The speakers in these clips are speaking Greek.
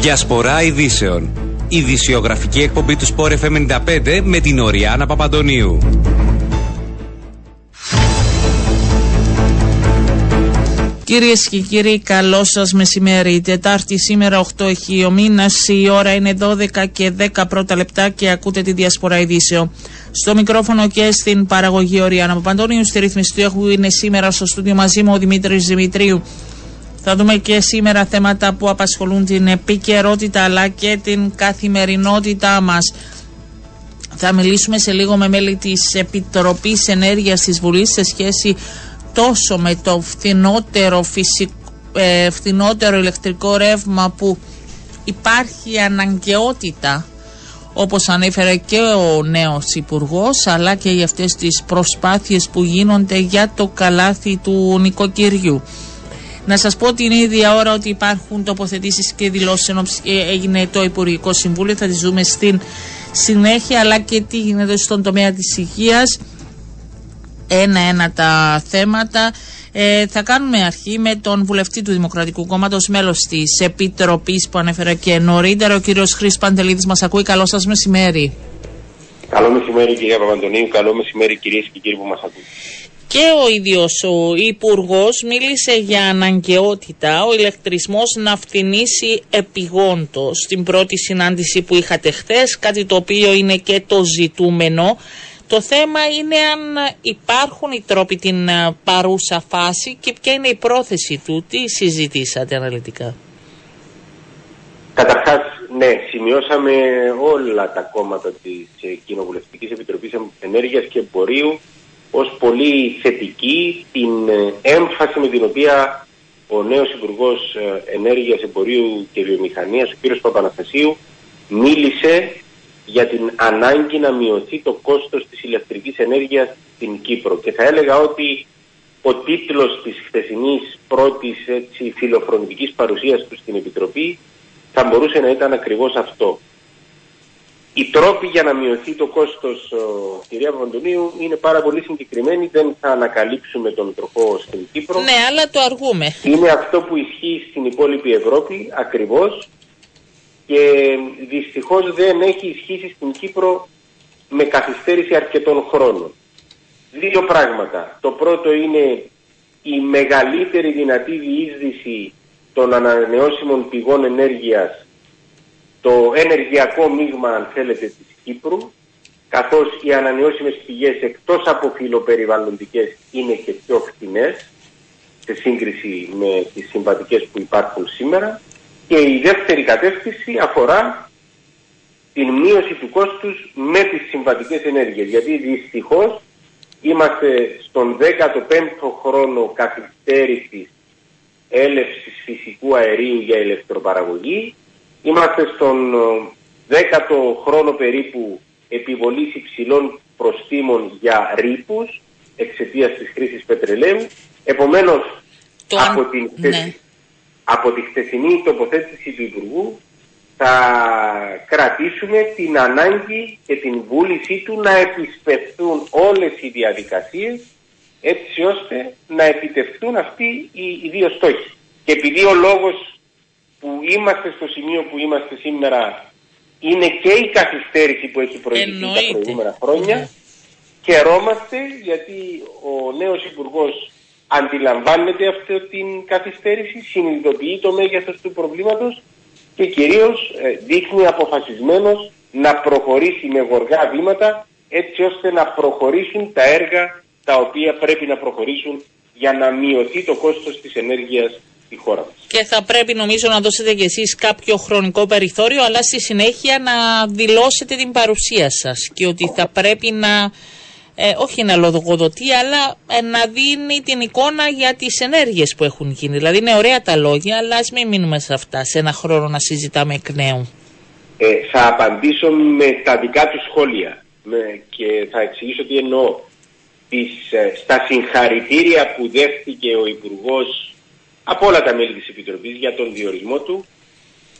Διασπορά ειδήσεων. Ειδησιογραφική εκπομπή του Sport FM 95 με την Οριάνα Παπαντονίου. Κυρίες και κύριοι, καλό σας μεσημέρι. Τετάρτη σήμερα 8 έχει ο μήνας. Η ώρα είναι 12 και 10 πρώτα λεπτά και ακούτε τη διασπορά ειδήσεων. Στο μικρόφωνο και στην παραγωγή Οριάνα Παπαντώνιου. Στη ρύθμιση του έχουν είναι σήμερα στο στούντιο μαζί μου ο Δημήτρης Δημητρίου. Θα δούμε και σήμερα θέματα που απασχολούν την επικαιρότητα αλλά και την καθημερινότητά μας. Θα μιλήσουμε σε λίγο με μέλη της Επιτροπής Ενέργειας της Βουλής σε σχέση τόσο με το φθηνότερο, ε, φθηνότερο ηλεκτρικό ρεύμα που υπάρχει αναγκαιότητα όπως ανέφερε και ο νέος Υπουργός αλλά και για αυτές τις προσπάθειες που γίνονται για το καλάθι του νοικοκυριού. Να σας πω την ίδια ώρα ότι υπάρχουν τοποθετήσεις και δηλώσεις ενώ έγινε το Υπουργικό Συμβούλιο, θα τις δούμε στην συνέχεια αλλά και τι γίνεται στον τομέα της υγείας ένα-ένα τα θέματα. Ε, θα κάνουμε αρχή με τον βουλευτή του Δημοκρατικού Κόμματος, μέλος της Επιτροπής που ανέφερα και νωρίτερα, ο κύριος Χρή Παντελίδης. Μας ακούει. Καλό σας μεσημέρι. Καλό μεσημέρι, κυρία Παπαντονίου. Καλό μεσημέρι, κυρίες και κύριοι που μας ακούνε. Και ο ίδιος ο Υπουργός μίλησε για αναγκαιότητα ο ηλεκτρισμός να φθηνήσει επιγόντως. Στην πρώτη συνάντηση που είχατε χθες, κάτι το οποίο είναι και το ζητούμενο. Το θέμα είναι αν υπάρχουν οι τρόποι την ε, παρούσα φάση και ποια είναι η πρόθεση του. Τι συζητήσατε αναλυτικά; Καταρχάς, ναι, σημειώσαμε όλα τα κόμματα της ε, Κοινοβουλευτικής Επιτροπής Ενέργειας και Εμπορίου ως πολύ θετική την ε, έμφαση με την οποία ο νέος Υπουργός Ενέργειας, Εμπορίου και Βιομηχανίας, ο κ. Παπαναστασίου, μίλησε για την ανάγκη να μειωθεί το κόστος της ηλεκτρικής ενέργειας στην Κύπρο. Και θα έλεγα ότι ο τίτλος της χθεσινής πρώτης έτσι, φιλοφρονητικής παρουσίας του στην Επιτροπή θα μπορούσε να ήταν ακριβώς αυτό. Οι τρόποι για να μειωθεί το κόστος, κυρία Παπαντονίου, είναι πάρα πολύ συγκεκριμένοι. Δεν θα ανακαλύψουμε τον τροχό στην Κύπρο. Ναι, αλλά το αργούμε. Είναι αυτό που ισχύει στην υπόλοιπη Ευρώπη ακριβώς και δυστυχώς δεν έχει ισχύσει στην Κύπρο με καθυστέρηση αρκετών χρόνων. Δύο πράγματα. Το πρώτο είναι η μεγαλύτερη δυνατή διείσδυση των ανανεώσιμων πηγών ενέργειας, το ενεργειακό μείγμα αν θέλετε της Κύπρου, καθώς οι ανανεώσιμες πηγές εκτός από φιλοπεριβαλλοντικές είναι και πιο φθηνές σε σύγκριση με τις συμβατικές που υπάρχουν σήμερα. Και η δεύτερη κατεύθυνση αφορά την μείωση του κόστους με τις συμβατικές ενέργειες. Γιατί δυστυχώς είμαστε στον 15ο χρόνο καθυστέρησης έλευσης φυσικού αερίου για ηλεκτροπαραγωγή. Είμαστε στον 10ο χρόνο περίπου επιβολής υψηλών προστήμων για ρήπους εξαιτίας της χρήσης πετρελαίου. Επομένως, από την ναι από τη χθεσινή τοποθέτηση του Υπουργού θα κρατήσουμε την ανάγκη και την βούλησή του να επισπευθούν όλες οι διαδικασίες έτσι ώστε να επιτευχθούν αυτοί οι, δύο στόχοι. Και επειδή ο λόγος που είμαστε στο σημείο που είμαστε σήμερα είναι και η καθυστέρηση που έχει προηγηθεί τα προηγούμενα χρόνια, ναι. χαιρόμαστε γιατί ο νέος Υπουργός αντιλαμβάνεται αυτή την καθυστέρηση, συνειδητοποιεί το μέγεθος του προβλήματος και κυρίως ε, δείχνει αποφασισμένος να προχωρήσει με γοργά βήματα έτσι ώστε να προχωρήσουν τα έργα τα οποία πρέπει να προχωρήσουν για να μειωθεί το κόστος της ενέργειας στη χώρα μας. Και θα πρέπει νομίζω να δώσετε κι εσείς κάποιο χρονικό περιθώριο αλλά στη συνέχεια να δηλώσετε την παρουσία σας και ότι θα πρέπει να ε, όχι να λογοδοτεί, αλλά ε, να δίνει την εικόνα για τις ενέργειες που έχουν γίνει. Δηλαδή είναι ωραία τα λόγια, αλλά ας μην μείνουμε σε αυτά, σε ένα χρόνο να συζητάμε εκ νέου. Ε, θα απαντήσω με τα δικά του σχόλια με, και θα εξηγήσω τι εννοώ. Τις, ε, στα συγχαρητήρια που δέχτηκε ο Υπουργός από όλα τα μέλη της Επιτροπής για τον διορισμό του,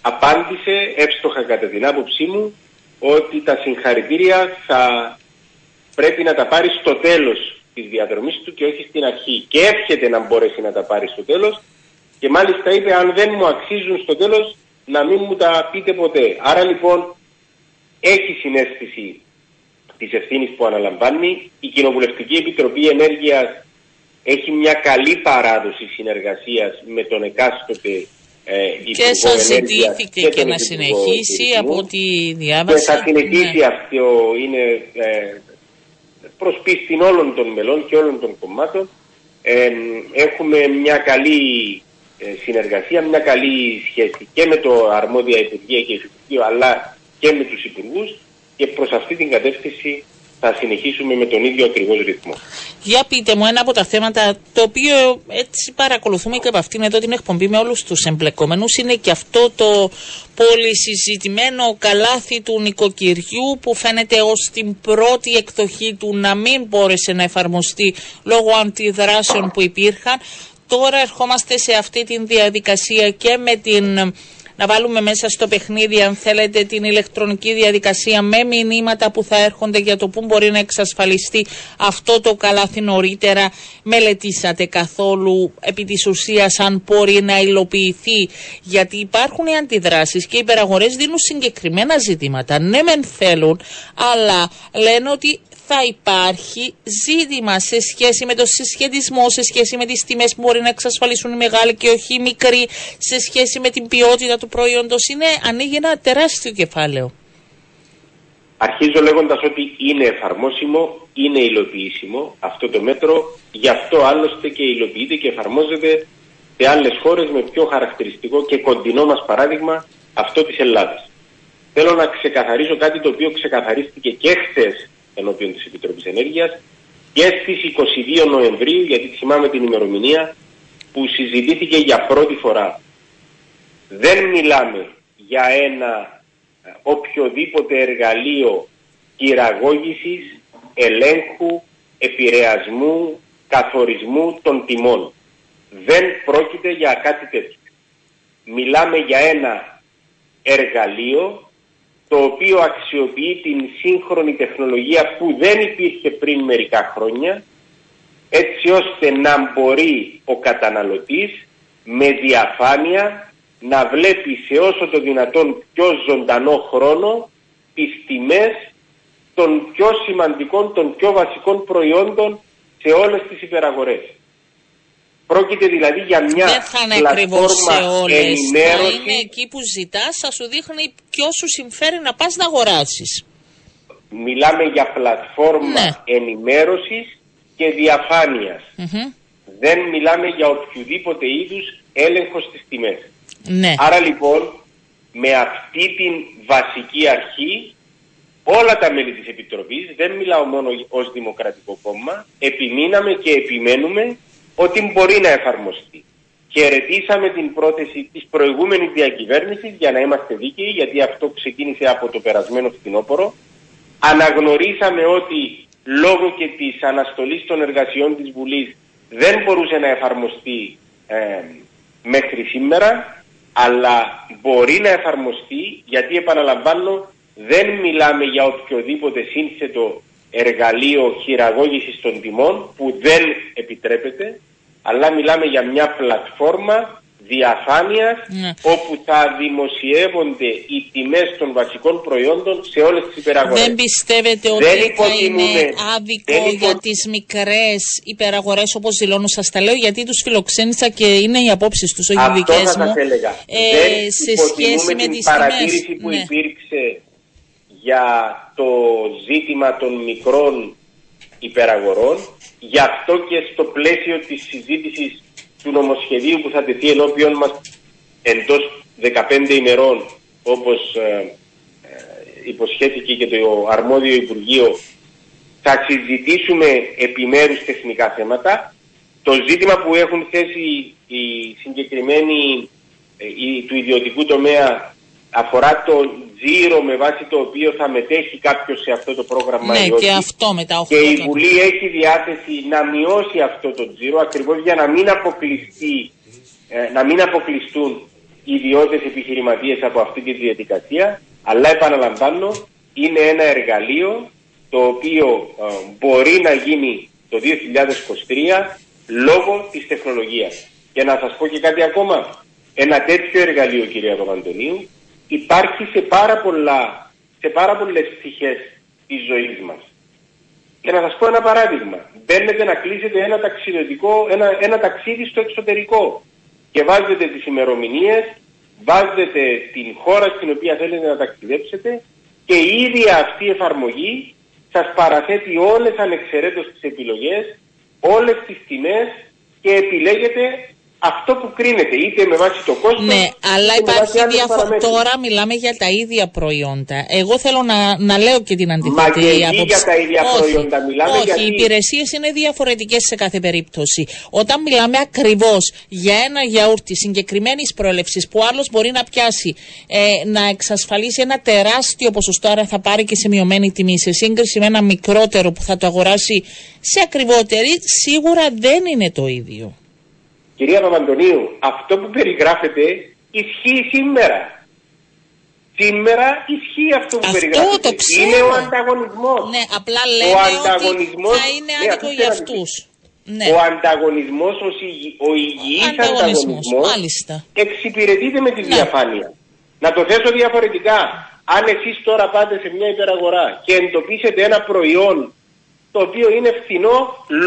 απάντησε εύστοχα κατά την άποψή μου ότι τα συγχαρητήρια θα πρέπει να τα πάρει στο τέλος της διαδρομής του και όχι στην αρχή. Και εύχεται να μπορέσει να τα πάρει στο τέλος και μάλιστα είπε αν δεν μου αξίζουν στο τέλος να μην μου τα πείτε ποτέ. Άρα λοιπόν έχει συνέστηση της ευθύνης που αναλαμβάνει. Η Κοινοβουλευτική Επιτροπή Ενέργειας έχει μια καλή παράδοση συνεργασίας με τον εκάστοτε ε, και σα ζητήθηκε και, και να συνεχίσει από ό,τι διάβασα. Και θα συνεχίσει ναι. αυτό, είναι ε, προς πίστην όλων των μελών και όλων των κομμάτων. Ε, έχουμε μια καλή ε, συνεργασία, μια καλή σχέση και με το αρμόδια Υπουργείο και Υφυπουργείο αλλά και με τους υπουργούς και προς αυτή την κατεύθυνση θα συνεχίσουμε με τον ίδιο ακριβώς ρυθμό. Για πείτε μου ένα από τα θέματα το οποίο έτσι παρακολουθούμε και από αυτήν εδώ την εκπομπή με όλους τους εμπλεκόμενους είναι και αυτό το πολυσυζητημένο καλάθι του νοικοκυριού που φαίνεται ως την πρώτη εκδοχή του να μην μπόρεσε να εφαρμοστεί λόγω αντιδράσεων που υπήρχαν. Τώρα ερχόμαστε σε αυτή τη διαδικασία και με την να βάλουμε μέσα στο παιχνίδι, αν θέλετε, την ηλεκτρονική διαδικασία με μηνύματα που θα έρχονται για το πού μπορεί να εξασφαλιστεί αυτό το καλάθι νωρίτερα. Μελετήσατε καθόλου επί της ουσίας αν μπορεί να υλοποιηθεί, γιατί υπάρχουν οι αντιδράσεις και οι υπεραγορές δίνουν συγκεκριμένα ζητήματα. Ναι, μεν θέλουν, αλλά λένε ότι θα υπάρχει ζήτημα σε σχέση με το συσχετισμό, σε σχέση με τις τιμές που μπορεί να εξασφαλίσουν οι μεγάλοι και όχι οι μικροί, σε σχέση με την ποιότητα του προϊόντος. Είναι, ανοίγει ένα τεράστιο κεφάλαιο. Αρχίζω λέγοντας ότι είναι εφαρμόσιμο, είναι υλοποιήσιμο αυτό το μέτρο, γι' αυτό άλλωστε και υλοποιείται και εφαρμόζεται σε άλλες χώρες με πιο χαρακτηριστικό και κοντινό μας παράδειγμα αυτό της Ελλάδας. Θέλω να ξεκαθαρίσω κάτι το οποίο ξεκαθαρίστηκε και χθες ενώπιον της Επιτροπής Ενέργειας και στις 22 Νοεμβρίου, γιατί θυμάμαι την ημερομηνία, που συζητήθηκε για πρώτη φορά. Δεν μιλάμε για ένα ε, οποιοδήποτε εργαλείο κυραγώγησης, ελέγχου, επηρεασμού, καθορισμού των τιμών. Δεν πρόκειται για κάτι τέτοιο. Μιλάμε για ένα εργαλείο το οποίο αξιοποιεί την σύγχρονη τεχνολογία που δεν υπήρχε πριν μερικά χρόνια έτσι ώστε να μπορεί ο καταναλωτής με διαφάνεια να βλέπει σε όσο το δυνατόν πιο ζωντανό χρόνο τις τιμές των πιο σημαντικών, των πιο βασικών προϊόντων σε όλες τις υπεραγορές. Πρόκειται δηλαδή για μια Δεν θα είναι ακριβώς σε όλες. Θα είναι εκεί που ζητάς, θα σου δείχνει ποιο σου συμφέρει να πας να αγοράσεις. Μιλάμε για πλατφόρμα ναι. ενημέρωσης και διαφάνειας. Δεν μιλάμε για οποιοδήποτε είδους έλεγχος στις τιμές. Ναι. Άρα λοιπόν, με αυτή την βασική αρχή, όλα τα μέλη της Επιτροπής, δεν μιλάω μόνο ως Δημοκρατικό Κόμμα, επιμείναμε και επιμένουμε ότι μπορεί να εφαρμοστεί. Χαιρετήσαμε την πρόθεση της προηγούμενης διακυβέρνησης για να είμαστε δίκαιοι, γιατί αυτό ξεκίνησε από το περασμένο φθινόπωρο. Αναγνωρίσαμε ότι λόγω και της αναστολής των εργασιών της Βουλής δεν μπορούσε να εφαρμοστεί ε, μέχρι σήμερα, αλλά μπορεί να εφαρμοστεί γιατί επαναλαμβάνω δεν μιλάμε για οποιοδήποτε σύνθετο εργαλείο χειραγώγησης των τιμών που δεν επιτρέπεται αλλά μιλάμε για μια πλατφόρμα διαφάνειας ναι. όπου θα δημοσιεύονται οι τιμές των βασικών προϊόντων σε όλες τις υπεραγορές. Δεν πιστεύετε ότι θα είναι άδικο για τις μικρές υπεραγορές όπως δηλώνω σας τα λέω γιατί τους φιλοξένησα και είναι οι απόψεις τους, όχι οι δικές μου. έλεγα. Ε, σε σχέση με τις παρατήρηση που ναι. υπήρξε για το ζήτημα των μικρών υπεραγορών. Γι' αυτό και στο πλαίσιο της συζήτησης του νομοσχεδίου που θα τεθεί ενώπιον μας εντός 15 ημερών όπως ε, ε, υποσχέθηκε και το αρμόδιο Υπουργείο θα συζητήσουμε επιμέρους τεχνικά θέματα. Το ζήτημα που έχουν θέσει οι συγκεκριμένοι ε, του ιδιωτικού τομέα αφορά το τζίρο με βάση το οποίο θα μετέχει κάποιος σε αυτό το πρόγραμμα. Ναι, και αυτό μετά. Και η Βουλή έχει διάθεση να μειώσει αυτό το τζίρο ακριβώς για να μην αποκλειστεί, ε, να μην αποκλειστούν οι ιδιώτες επιχειρηματίες από αυτή τη διαδικασία. Αλλά επαναλαμβάνω, είναι ένα εργαλείο το οποίο ε, μπορεί να γίνει το 2023 λόγω της τεχνολογίας. Και να σας πω και κάτι ακόμα. ένα τέτοιο εργαλείο κυρία Παπαντονίου υπάρχει σε πάρα, πολλά, σε πάρα πολλές πτυχές της ζωής μας. Και να σας πω ένα παράδειγμα. Μπαίνετε να κλείσετε ένα, ταξιδιωτικό, ένα, ένα ταξίδι στο εξωτερικό και βάζετε τις ημερομηνίες, βάζετε την χώρα στην οποία θέλετε να ταξιδέψετε και η ίδια αυτή η εφαρμογή σας παραθέτει όλες ανεξαιρέτως τις επιλογές, όλες τις τιμές και επιλέγετε αυτό που κρίνεται, είτε με βάση το κόστος... Ναι, αλλά υπάρχει διαφορά. Τώρα μιλάμε για τα ίδια προϊόντα. Εγώ θέλω να, να λέω και την αντιθέτη Μα και για τα ίδια όχι, προϊόντα μιλάμε. Όχι, γιατί... οι υπηρεσίες είναι διαφορετικές σε κάθε περίπτωση. Όταν μιλάμε ακριβώς για ένα γιαούρτι συγκεκριμένης προέλευσης που άλλος μπορεί να πιάσει, ε, να εξασφαλίσει ένα τεράστιο ποσοστό, άρα θα πάρει και σε μειωμένη τιμή, σε σύγκριση με ένα μικρότερο που θα το αγοράσει σε ακριβότερη, σίγουρα δεν είναι το ίδιο. Κυρία Παπαντονίου, αυτό που περιγράφεται ισχύει σήμερα. Σήμερα ισχύει αυτό που αυτό περιγράφεται. Το ξέρω. Είναι ο ανταγωνισμός. Ναι, απλά λέμε ο ανταγωνισμός, ότι θα είναι ναι, άδικο για αυτούς. Ναι. Ο ανταγωνισμός, ο υγιής ανταγωνισμός, εξυπηρετείται με τη ναι. διαφάνεια. Να το θέσω διαφορετικά. Αν εσείς τώρα πάτε σε μια υπεραγορά και εντοπίσετε ένα προϊόν το οποίο είναι φθηνό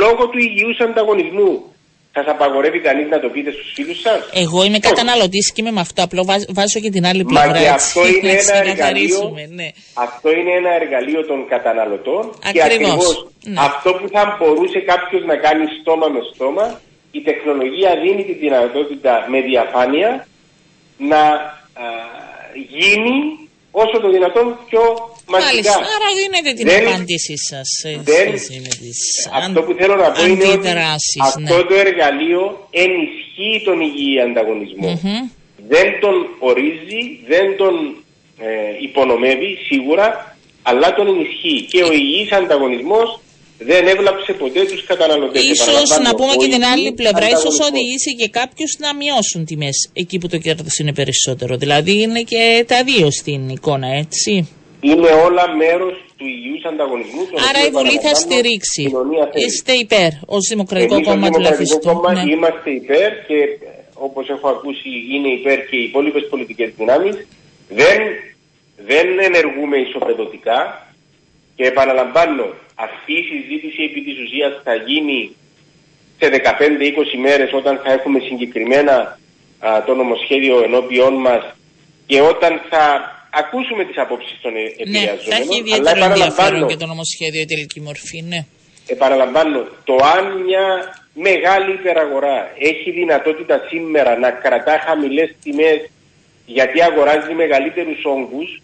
λόγω του υγιούς ανταγωνισμού Σας απαγορεύει κανείς να το πείτε στους φίλους σας; Εγώ είμαι καταναλωτής και είμαι με αυτό. Απλό βάζω και την άλλη πλευρά. Μα και αυτό είναι, ένα εργαλείο, ναι. αυτό είναι ένα εργαλείο των καταναλωτών. Ακριβώς. Και ακριβώς ναι. αυτό που θα μπορούσε κάποιος να κάνει στόμα με στόμα, η τεχνολογία δίνει τη δυνατότητα με διαφάνεια να α, γίνει όσο το δυνατόν πιο Μάλιστα, άρα δίνετε την δεν, απάντησή σας. Δεν, αυτό που θέλω να πω είναι ότι αυτό ναι. το εργαλείο ενισχύει τον υγιή ανταγωνισμό. Δεν τον ορίζει, δεν τον ε, υπονομεύει σίγουρα, αλλά τον ενισχύει. Και ο υγιής ανταγωνισμός δεν έβλαψε ποτέ τους καταναλωτές. σω να πούμε και την άλλη πλευρά, ίσως οδηγήσει και κάποιους να μειώσουν τιμές εκεί που το κέρδος είναι περισσότερο. Δηλαδή είναι και τα δύο στην εικόνα, έτσι είναι όλα μέρος του υγιούς ανταγωνισμού. Άρα η Βουλή θα στηρίξει. Είστε υπέρ ως Δημοκρατικό Εμείς Κόμμα τουλάχιστον. Ναι. Είμαστε υπέρ και όπως έχω ακούσει είναι υπέρ και οι υπόλοιπες πολιτικές δυνάμεις. Δεν, δεν ενεργούμε ισοπεδωτικά και επαναλαμβάνω, αυτή η συζήτηση επί της ουσίας θα γίνει σε 15-20 μέρες όταν θα έχουμε συγκεκριμένα α, το νομοσχέδιο ενώπιόν μας και όταν θα ακούσουμε τις απόψεις των ναι, επηρεαζόμενων. Ναι, θα έχει ιδιαίτερο ενδιαφέρον και το νομοσχέδιο η τελική μορφή, ναι. Επαναλαμβάνω, το αν μια μεγάλη υπεραγορά έχει δυνατότητα σήμερα να κρατά χαμηλές τιμές γιατί αγοράζει μεγαλύτερους όγκους,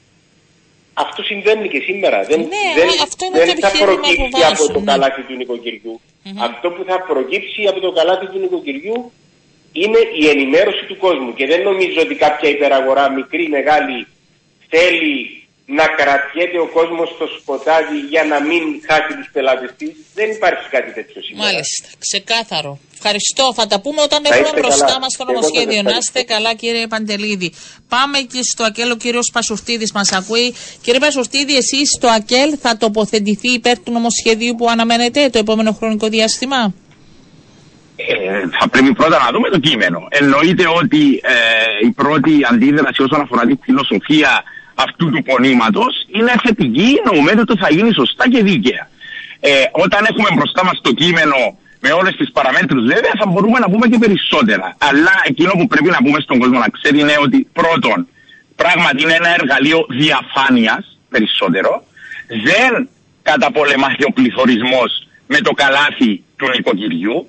αυτό συμβαίνει και σήμερα. Δεν, ναι, δεν, αυτό είναι δεν θα προκύψει από το ναι. καλάθι του νοικοκυριού. Αυτό που θα προκύψει από το καλάθι του νοικοκυριού είναι η ενημέρωση του κόσμου. Και δεν νομίζω ότι κάποια υπεραγορά, μικρή, μεγάλη, θέλει να κρατιέται ο κόσμος στο σκοτάδι για να μην χάσει τους πελάτες της. Δεν υπάρχει κάτι τέτοιο σήμερα. Μάλιστα. Ξεκάθαρο. Ευχαριστώ. Θα τα πούμε όταν έχουμε μπροστά μας το νομοσχέδιο. Να είστε καλά, κύριε Παντελίδη. Πάμε και στο ΑΚΕΛ. Ο κύριος Πασουρτίδης μας ακούει. Κύριε Πασουρτίδη, εσείς στο ΑΚΕΛ θα τοποθετηθεί υπέρ του νομοσχεδίου που αναμένετε το επόμενο χρονικό διάστημα; Ε, θα πρέπει πρώτα να δούμε το κείμενο. Εννοείται ότι ε, η πρώτη αντίδραση όσον αφορά τη φιλοσοφία αυτού του πονήματος είναι θετική, νομίζετε ότι θα γίνει σωστά και δίκαια. Ε, όταν έχουμε μπροστά μας το κείμενο με όλες τις παραμέτρους, βέβαια, θα μπορούμε να πούμε και περισσότερα. Αλλά εκείνο που πρέπει να πούμε στον κόσμο να ξέρει είναι ότι πρώτον, πράγματι είναι ένα εργαλείο διαφάνειας περισσότερο. Δεν καταπολεμάει ο πληθωρισμός με το καλάθι του νοικοκυριού,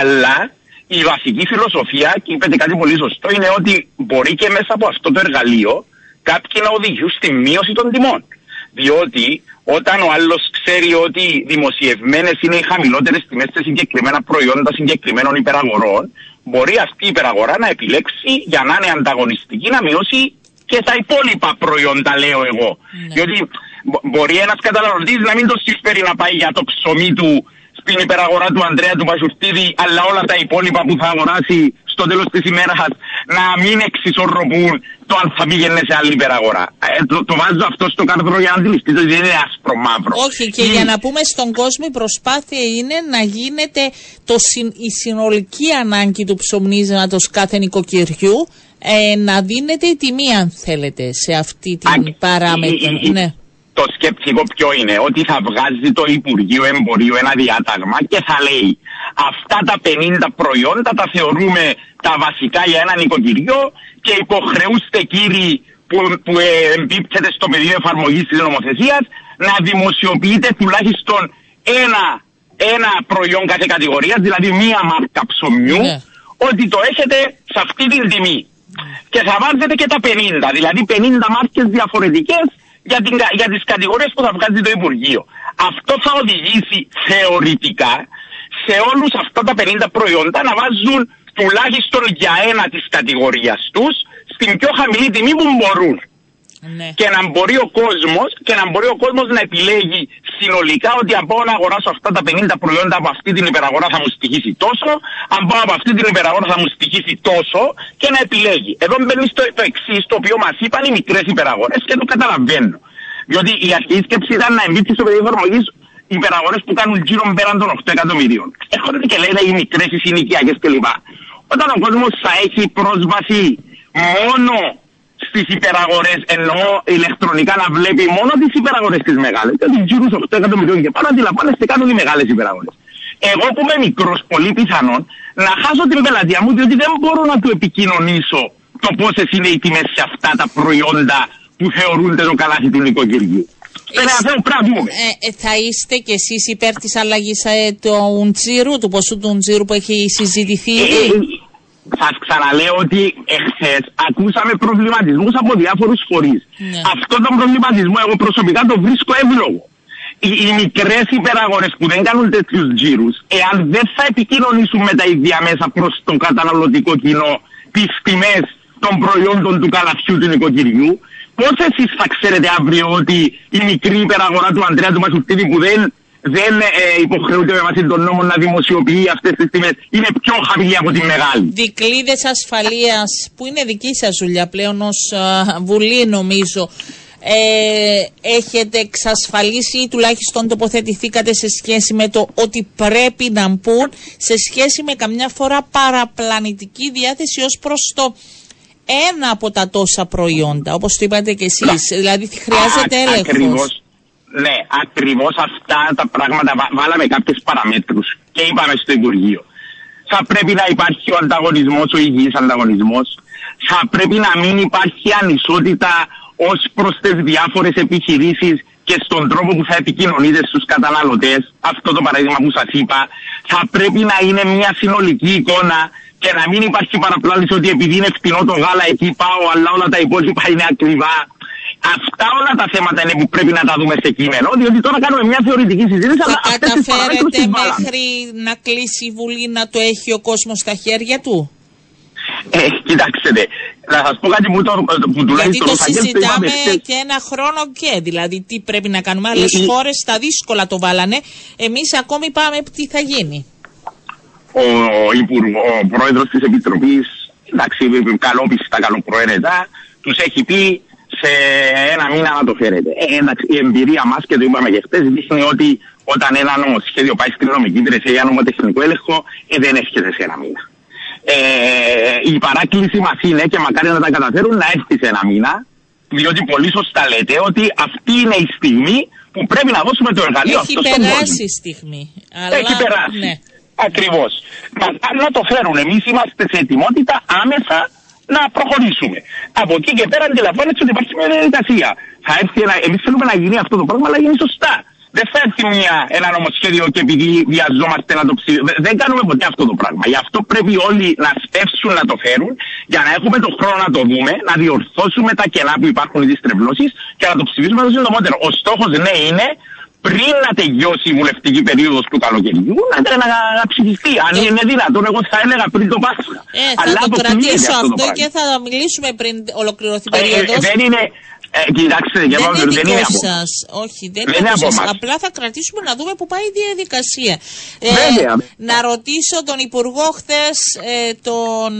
αλλά η βασική φιλοσοφία, και είπατε κάτι πολύ σωστό, είναι ότι μπορεί και μέσα από αυτό το εργαλείο κάποιοι να οδηγούν στη μείωση των τιμών. Διότι όταν ο άλλος ξέρει ότι δημοσιευμένες είναι οι χαμηλότερες τιμές σε συγκεκριμένα προϊόντα συγκεκριμένων υπεραγορών, μπορεί αυτή η υπεραγορά να επιλέξει για να είναι ανταγωνιστική να μειώσει και τα υπόλοιπα προϊόντα, λέω εγώ. Ναι. Διότι μπορεί ένας καταναλωτής να μην το συμφέρει να πάει για το ψωμί του στην υπεραγορά του Ανδρέα του Πασουστίδη, αλλά όλα τα υπόλοιπα που θα αγοράσει στο τέλος της ημέρας να μην εξισορροπούν το αν θα πήγαινε σε άλλη υπεραγορά. Ε, το, το, βάζω αυτό στο κάρδρο για να αντιληφθείτε ότι δεν είναι άσπρο μαύρο. Όχι, και για να πούμε στον κόσμο η προσπάθεια είναι να γίνεται το, η συνολική ανάγκη του ψωμνίσματο κάθε νοικοκυριού ε, να δίνεται η τιμή αν θέλετε σε αυτή την Α, παράμετρο. η- η- ναι. Το σκεπτικό ποιο είναι, ότι θα βγάζει το Υπουργείο Εμπορίου ένα διάταγμα και θα λέει αυτά τα 50 προϊόντα τα θεωρούμε τα βασικά για ένα νοικοκυριό και υποχρεούστε κύριοι που, που ε, εμπίπτεται στο πεδίο εφαρμογής της νομοθεσίας να δημοσιοποιείτε τουλάχιστον ένα, ένα προϊόν κάθε κατηγορίας, δηλαδή μία μάρκα ψωμιού, Ναι. ότι το έχετε σε αυτή την τιμή. Και θα βάζετε και τα 50, δηλαδή 50 μάρκες διαφορετικές για, την, κα- για τις κατηγορίες που θα βγάζει το Υπουργείο. Αυτό θα οδηγήσει θεωρητικά σε όλους αυτά τα 50 προϊόντα να βάζουν τουλάχιστον για ένα της κατηγορίας τους στην πιο χαμηλή τιμή που μπορούν ναι. και να μπορεί ο κόσμος και να μπορεί ο κόσμος να επιλέγει συνολικά ότι αν πάω να αγοράσω αυτά τα 50 προϊόντα από αυτή την υπεραγορά θα μου στοιχήσει τόσο, αν πάω από αυτή την υπεραγορά θα μου στοιχήσει τόσο και να επιλέγει. Εδώ μπαίνει στο το εξής, το οποίο μας είπαν οι μικρές υπεραγορές και το καταλαβαίνω. Διότι η αρχική σκέψη ήταν να εμπίπτει στο πεδίο εφαρμογής υπεραγορές που κάνουν γύρω πέραν των 8 εκατομμυρίων. Έρχονται και λένε οι μικρές, οι συνοικιακές κλπ. Όταν ο κόσμος θα έχει πρόσβαση μόνο στις υπεραγορές, εννοώ ηλεκτρονικά να βλέπει μόνο τις υπεραγορές τις μεγάλες. Και του γύρου 8 εκατομμυρίων και πάνω αντιλαμβάνεστε κάτω οι μεγάλες υπεραγορές. Εγώ που είμαι μικρός, πολύ πιθανόν να χάσω την πελατεία μου, διότι δεν μπορώ να του επικοινωνήσω το πόσες είναι οι τιμές σε αυτά τα προϊόντα που θεωρούνται το καλάθι του νοικοκυριού. Δεν είναι αυτό πρέπει να πούμε. Ε, ε, θα είστε κι εσείς υπέρ της αλλαγής ε, του τζίρου, του ποσού του τζίρου που έχει συζητηθεί Ε, ήδη. Σας ξαναλέω ότι εχθές ακούσαμε προβληματισμούς από διάφορους φορείς. Ναι. Αυτό τον προβληματισμό εγώ προσωπικά το βρίσκω εύλογο. Οι, οι μικρές υπεραγορές που δεν κάνουν τέτοιους τζίρους, εάν δεν θα επικοινωνήσουν με τα ίδια μέσα προς το καταναλωτικό κοινό τις τιμές των προϊόντων του καλαθιού του νοικοκυριού, πώς εσείς θα ξέρετε αύριο ότι η μικρή υπεραγορά του Αντρέα του Μασουφτίδη που δεν δεν ε, υποχρεούται με βάση τον νόμο να δημοσιοποιεί αυτές τις τιμές. Είναι πιο χαμηλή από τη μεγάλη. Δικλείδες ασφαλείας που είναι δική σας δουλειά πλέον ως α, Βουλή νομίζω. Ε, έχετε εξασφαλίσει ή τουλάχιστον τοποθετηθήκατε σε σχέση με το ότι πρέπει να μπουν σε σχέση με καμιά φορά παραπλανητική διάθεση ως προς το ένα από τα τόσα προϊόντα, όπως το είπατε και εσείς. Δηλαδή χρειάζεται Α, έλεγχος. Ακριβώς, ναι, ακριβώς αυτά τα πράγματα βα- βάλαμε κάποιες παραμέτρους και είπαμε στο Υπουργείο. Θα πρέπει να υπάρχει ο ανταγωνισμός, ο υγιής ανταγωνισμός. Θα πρέπει να μην υπάρχει ανισότητα ως προς τις διάφορες επιχειρήσεις και στον τρόπο που θα επικοινωνείτε στους καταναλωτές. Αυτό το παράδειγμα που σας είπα. Θα πρέπει να είναι μια συνολική εικόνα και να μην υπάρχει παραπλάνηση ότι επειδή είναι φτηνό το γάλα εκεί πάω αλλά όλα τα υπόλοιπα είναι ακριβά. Αυτά όλα τα θέματα είναι που πρέπει να τα δούμε σε κείμενο, διότι τώρα κάνουμε μια θεωρητική συζήτηση, αλλά Θα αυτές τις παραμέτρους καταφέρετε τις βάλαμε. μέχρι να κλείσει η Βουλή να το έχει ο κόσμος στα χέρια του; Ε, κοιτάξτε, να σας πω κάτι που, το, που Γιατί τουλάχιστον το ο Σαγγέλης το είπαμε συζητάμε χθες. και ένα χρόνο και. Δηλαδή, τι πρέπει να κάνουμε. Άλλες Ε, ε, χώρες στα δύσκολα το βάλανε. Εμείς ακόμη πάμε τι θα γίνει. ο, υπουργό, ο πρόεδρος της Επιτροπής, εντάξει, καλόπιστα, καλοπροαίρετα, τους έχει πει σε ένα μήνα να το φέρετε. Ε, εντάξει, η εμπειρία μας και το είπαμε και χτες δείχνει ότι όταν ένα νομοσχέδιο πάει στην νομική υπηρεσία για νομοτεχνικό έλεγχο, ε, δεν έρχεται σε ένα μήνα. Ε, η παράκληση μας είναι και μακάρι να τα καταφέρουν να έρθει σε ένα μήνα, διότι πολύ σωστά λέτε ότι αυτή είναι η στιγμή που πρέπει να δώσουμε το εργαλείο Έχει αυτό στον κόσμο. περάσει η στιγμή. Αλλά, Έχει περάσει. Ναι. Ακριβώς. Μακάρι να το φέρουν. Εμείς είμαστε σε ετοιμότητα άμεσα να προχωρήσουμε. Από εκεί και πέρα αντιλαμβάνεστε ότι υπάρχει μια διαδικασία. Θα έρθει ένα, εμείς θέλουμε να γίνει αυτό το πράγμα, αλλά γίνει σωστά. Δεν θα έρθει μια, ένα νομοσχέδιο και επειδή βιαζόμαστε να το ψηφίσουμε. Δεν κάνουμε ποτέ αυτό το πράγμα. Γι' αυτό πρέπει όλοι να σπεύσουν να το φέρουν για να έχουμε τον χρόνο να το δούμε, να διορθώσουμε τα κενά που υπάρχουν ή τι τρευλώσεις και να το ψηφίσουμε το συντομότερο. Ο στόχος ναι είναι πριν να τελειώσει η βουλευτική περίοδος του καλοκαιριού να, να, να ψηφιστεί. Αν Ε. είναι δυνατόν, εγώ θα έλεγα πριν το Πάσχα. Ε, θα το αποκλείεται κρατήσω το αυτό πράγμα. και θα μιλήσουμε πριν ολοκληρωθεί η Ε, ε, περίοδος. δεν είναι. Ε, κοιτάξτε, για δεν πάνω, είναι δεν δικό είναι από. σας. Όχι, δεν Δεν είναι είναι από από σας. εμάς. Απλά θα κρατήσουμε να δούμε που πάει η διαδικασία. Ε, Βέβαια. να ρωτήσω τον Υπουργό χθες τον.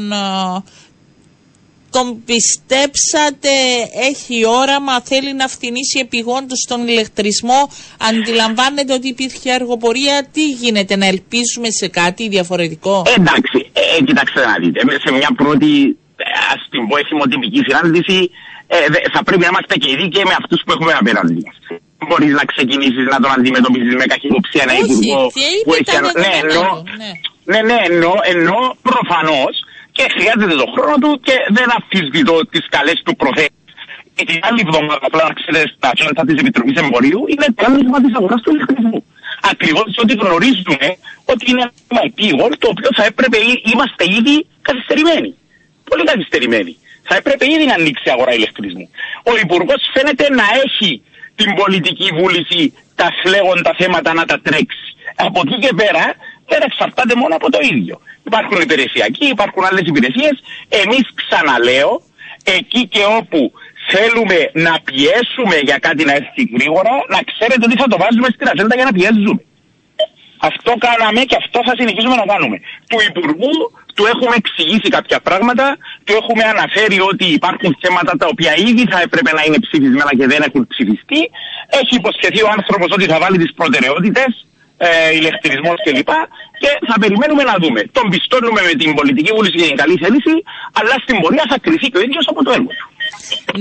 Ε, τον πιστέψατε, έχει όραμα, θέλει να φτηνίσει επιγόντως τον ηλεκτρισμό. Αντιλαμβάνεται ότι υπήρχε αργοπορία. Τι γίνεται, να ελπίζουμε σε κάτι διαφορετικό; Ε, εντάξει, ε, κοιτάξτε να δείτε. Σε μια πρώτη. ας την πω εθιμοτυπική συνάντηση, ε, θα πρέπει να είμαστε και οι δίκαιοι με αυτούς που έχουμε απέναντι μας. Μπορείς να ξεκινήσεις να τον αντιμετωπίζεις με καχυποψία ένα υπουργό που έχει. Ναι, εννοώ, ναι. ναι, ναι, εννοώ, εννοώ προφανώς και χρειάζεται τον χρόνο του και δεν αμφισβητώ τις καλές του προθέσεις. Και την άλλη εβδομάδα, απλά να ξέρετε, στα τσόντα της Επιτροπής Εμπορίου είναι το άνοιγμα της αγοράς του ηλεκτρισμού. Ακριβώς ότι γνωρίζουμε ότι είναι ένα επίγον το οποίο θα έπρεπε, είμαστε ήδη καθυστερημένοι. Πολύ καθυστερημένοι. Θα έπρεπε ήδη να ανοίξει η αγορά ηλεκτρισμού. Ο Υπουργός φαίνεται να έχει την πολιτική βούληση τα φλέγοντα θέματα να τα τρέξει. Από εκεί και πέρα δεν εξαρτάται μόνο από το ίδιο. Υπάρχουν υπηρεσιακοί, υπάρχουν άλλες υπηρεσίες. Εμείς ξαναλέω, εκεί και όπου θέλουμε να πιέσουμε για κάτι να έρθει γρήγορα, να ξέρετε ότι θα το βάζουμε στην ατζέντα για να πιέζουμε. Αυτό κάναμε και αυτό θα συνεχίσουμε να κάνουμε. Του Υπουργού του έχουμε εξηγήσει κάποια πράγματα, του έχουμε αναφέρει ότι υπάρχουν θέματα τα οποία ήδη θα έπρεπε να είναι ψηφισμένα και δεν έχουν ψηφιστεί. Έχει υποσχεθεί ο άνθρωπος ότι θα βάλει τις προτεραιότητες, ε, ηλεκτρισμός κλπ. Και θα περιμένουμε να δούμε. Τον πιστώνουμε με την πολιτική βούληση και την καλή θέληση, αλλά στην πορεία θα κρυθεί και ο ίδιος από το έργο του.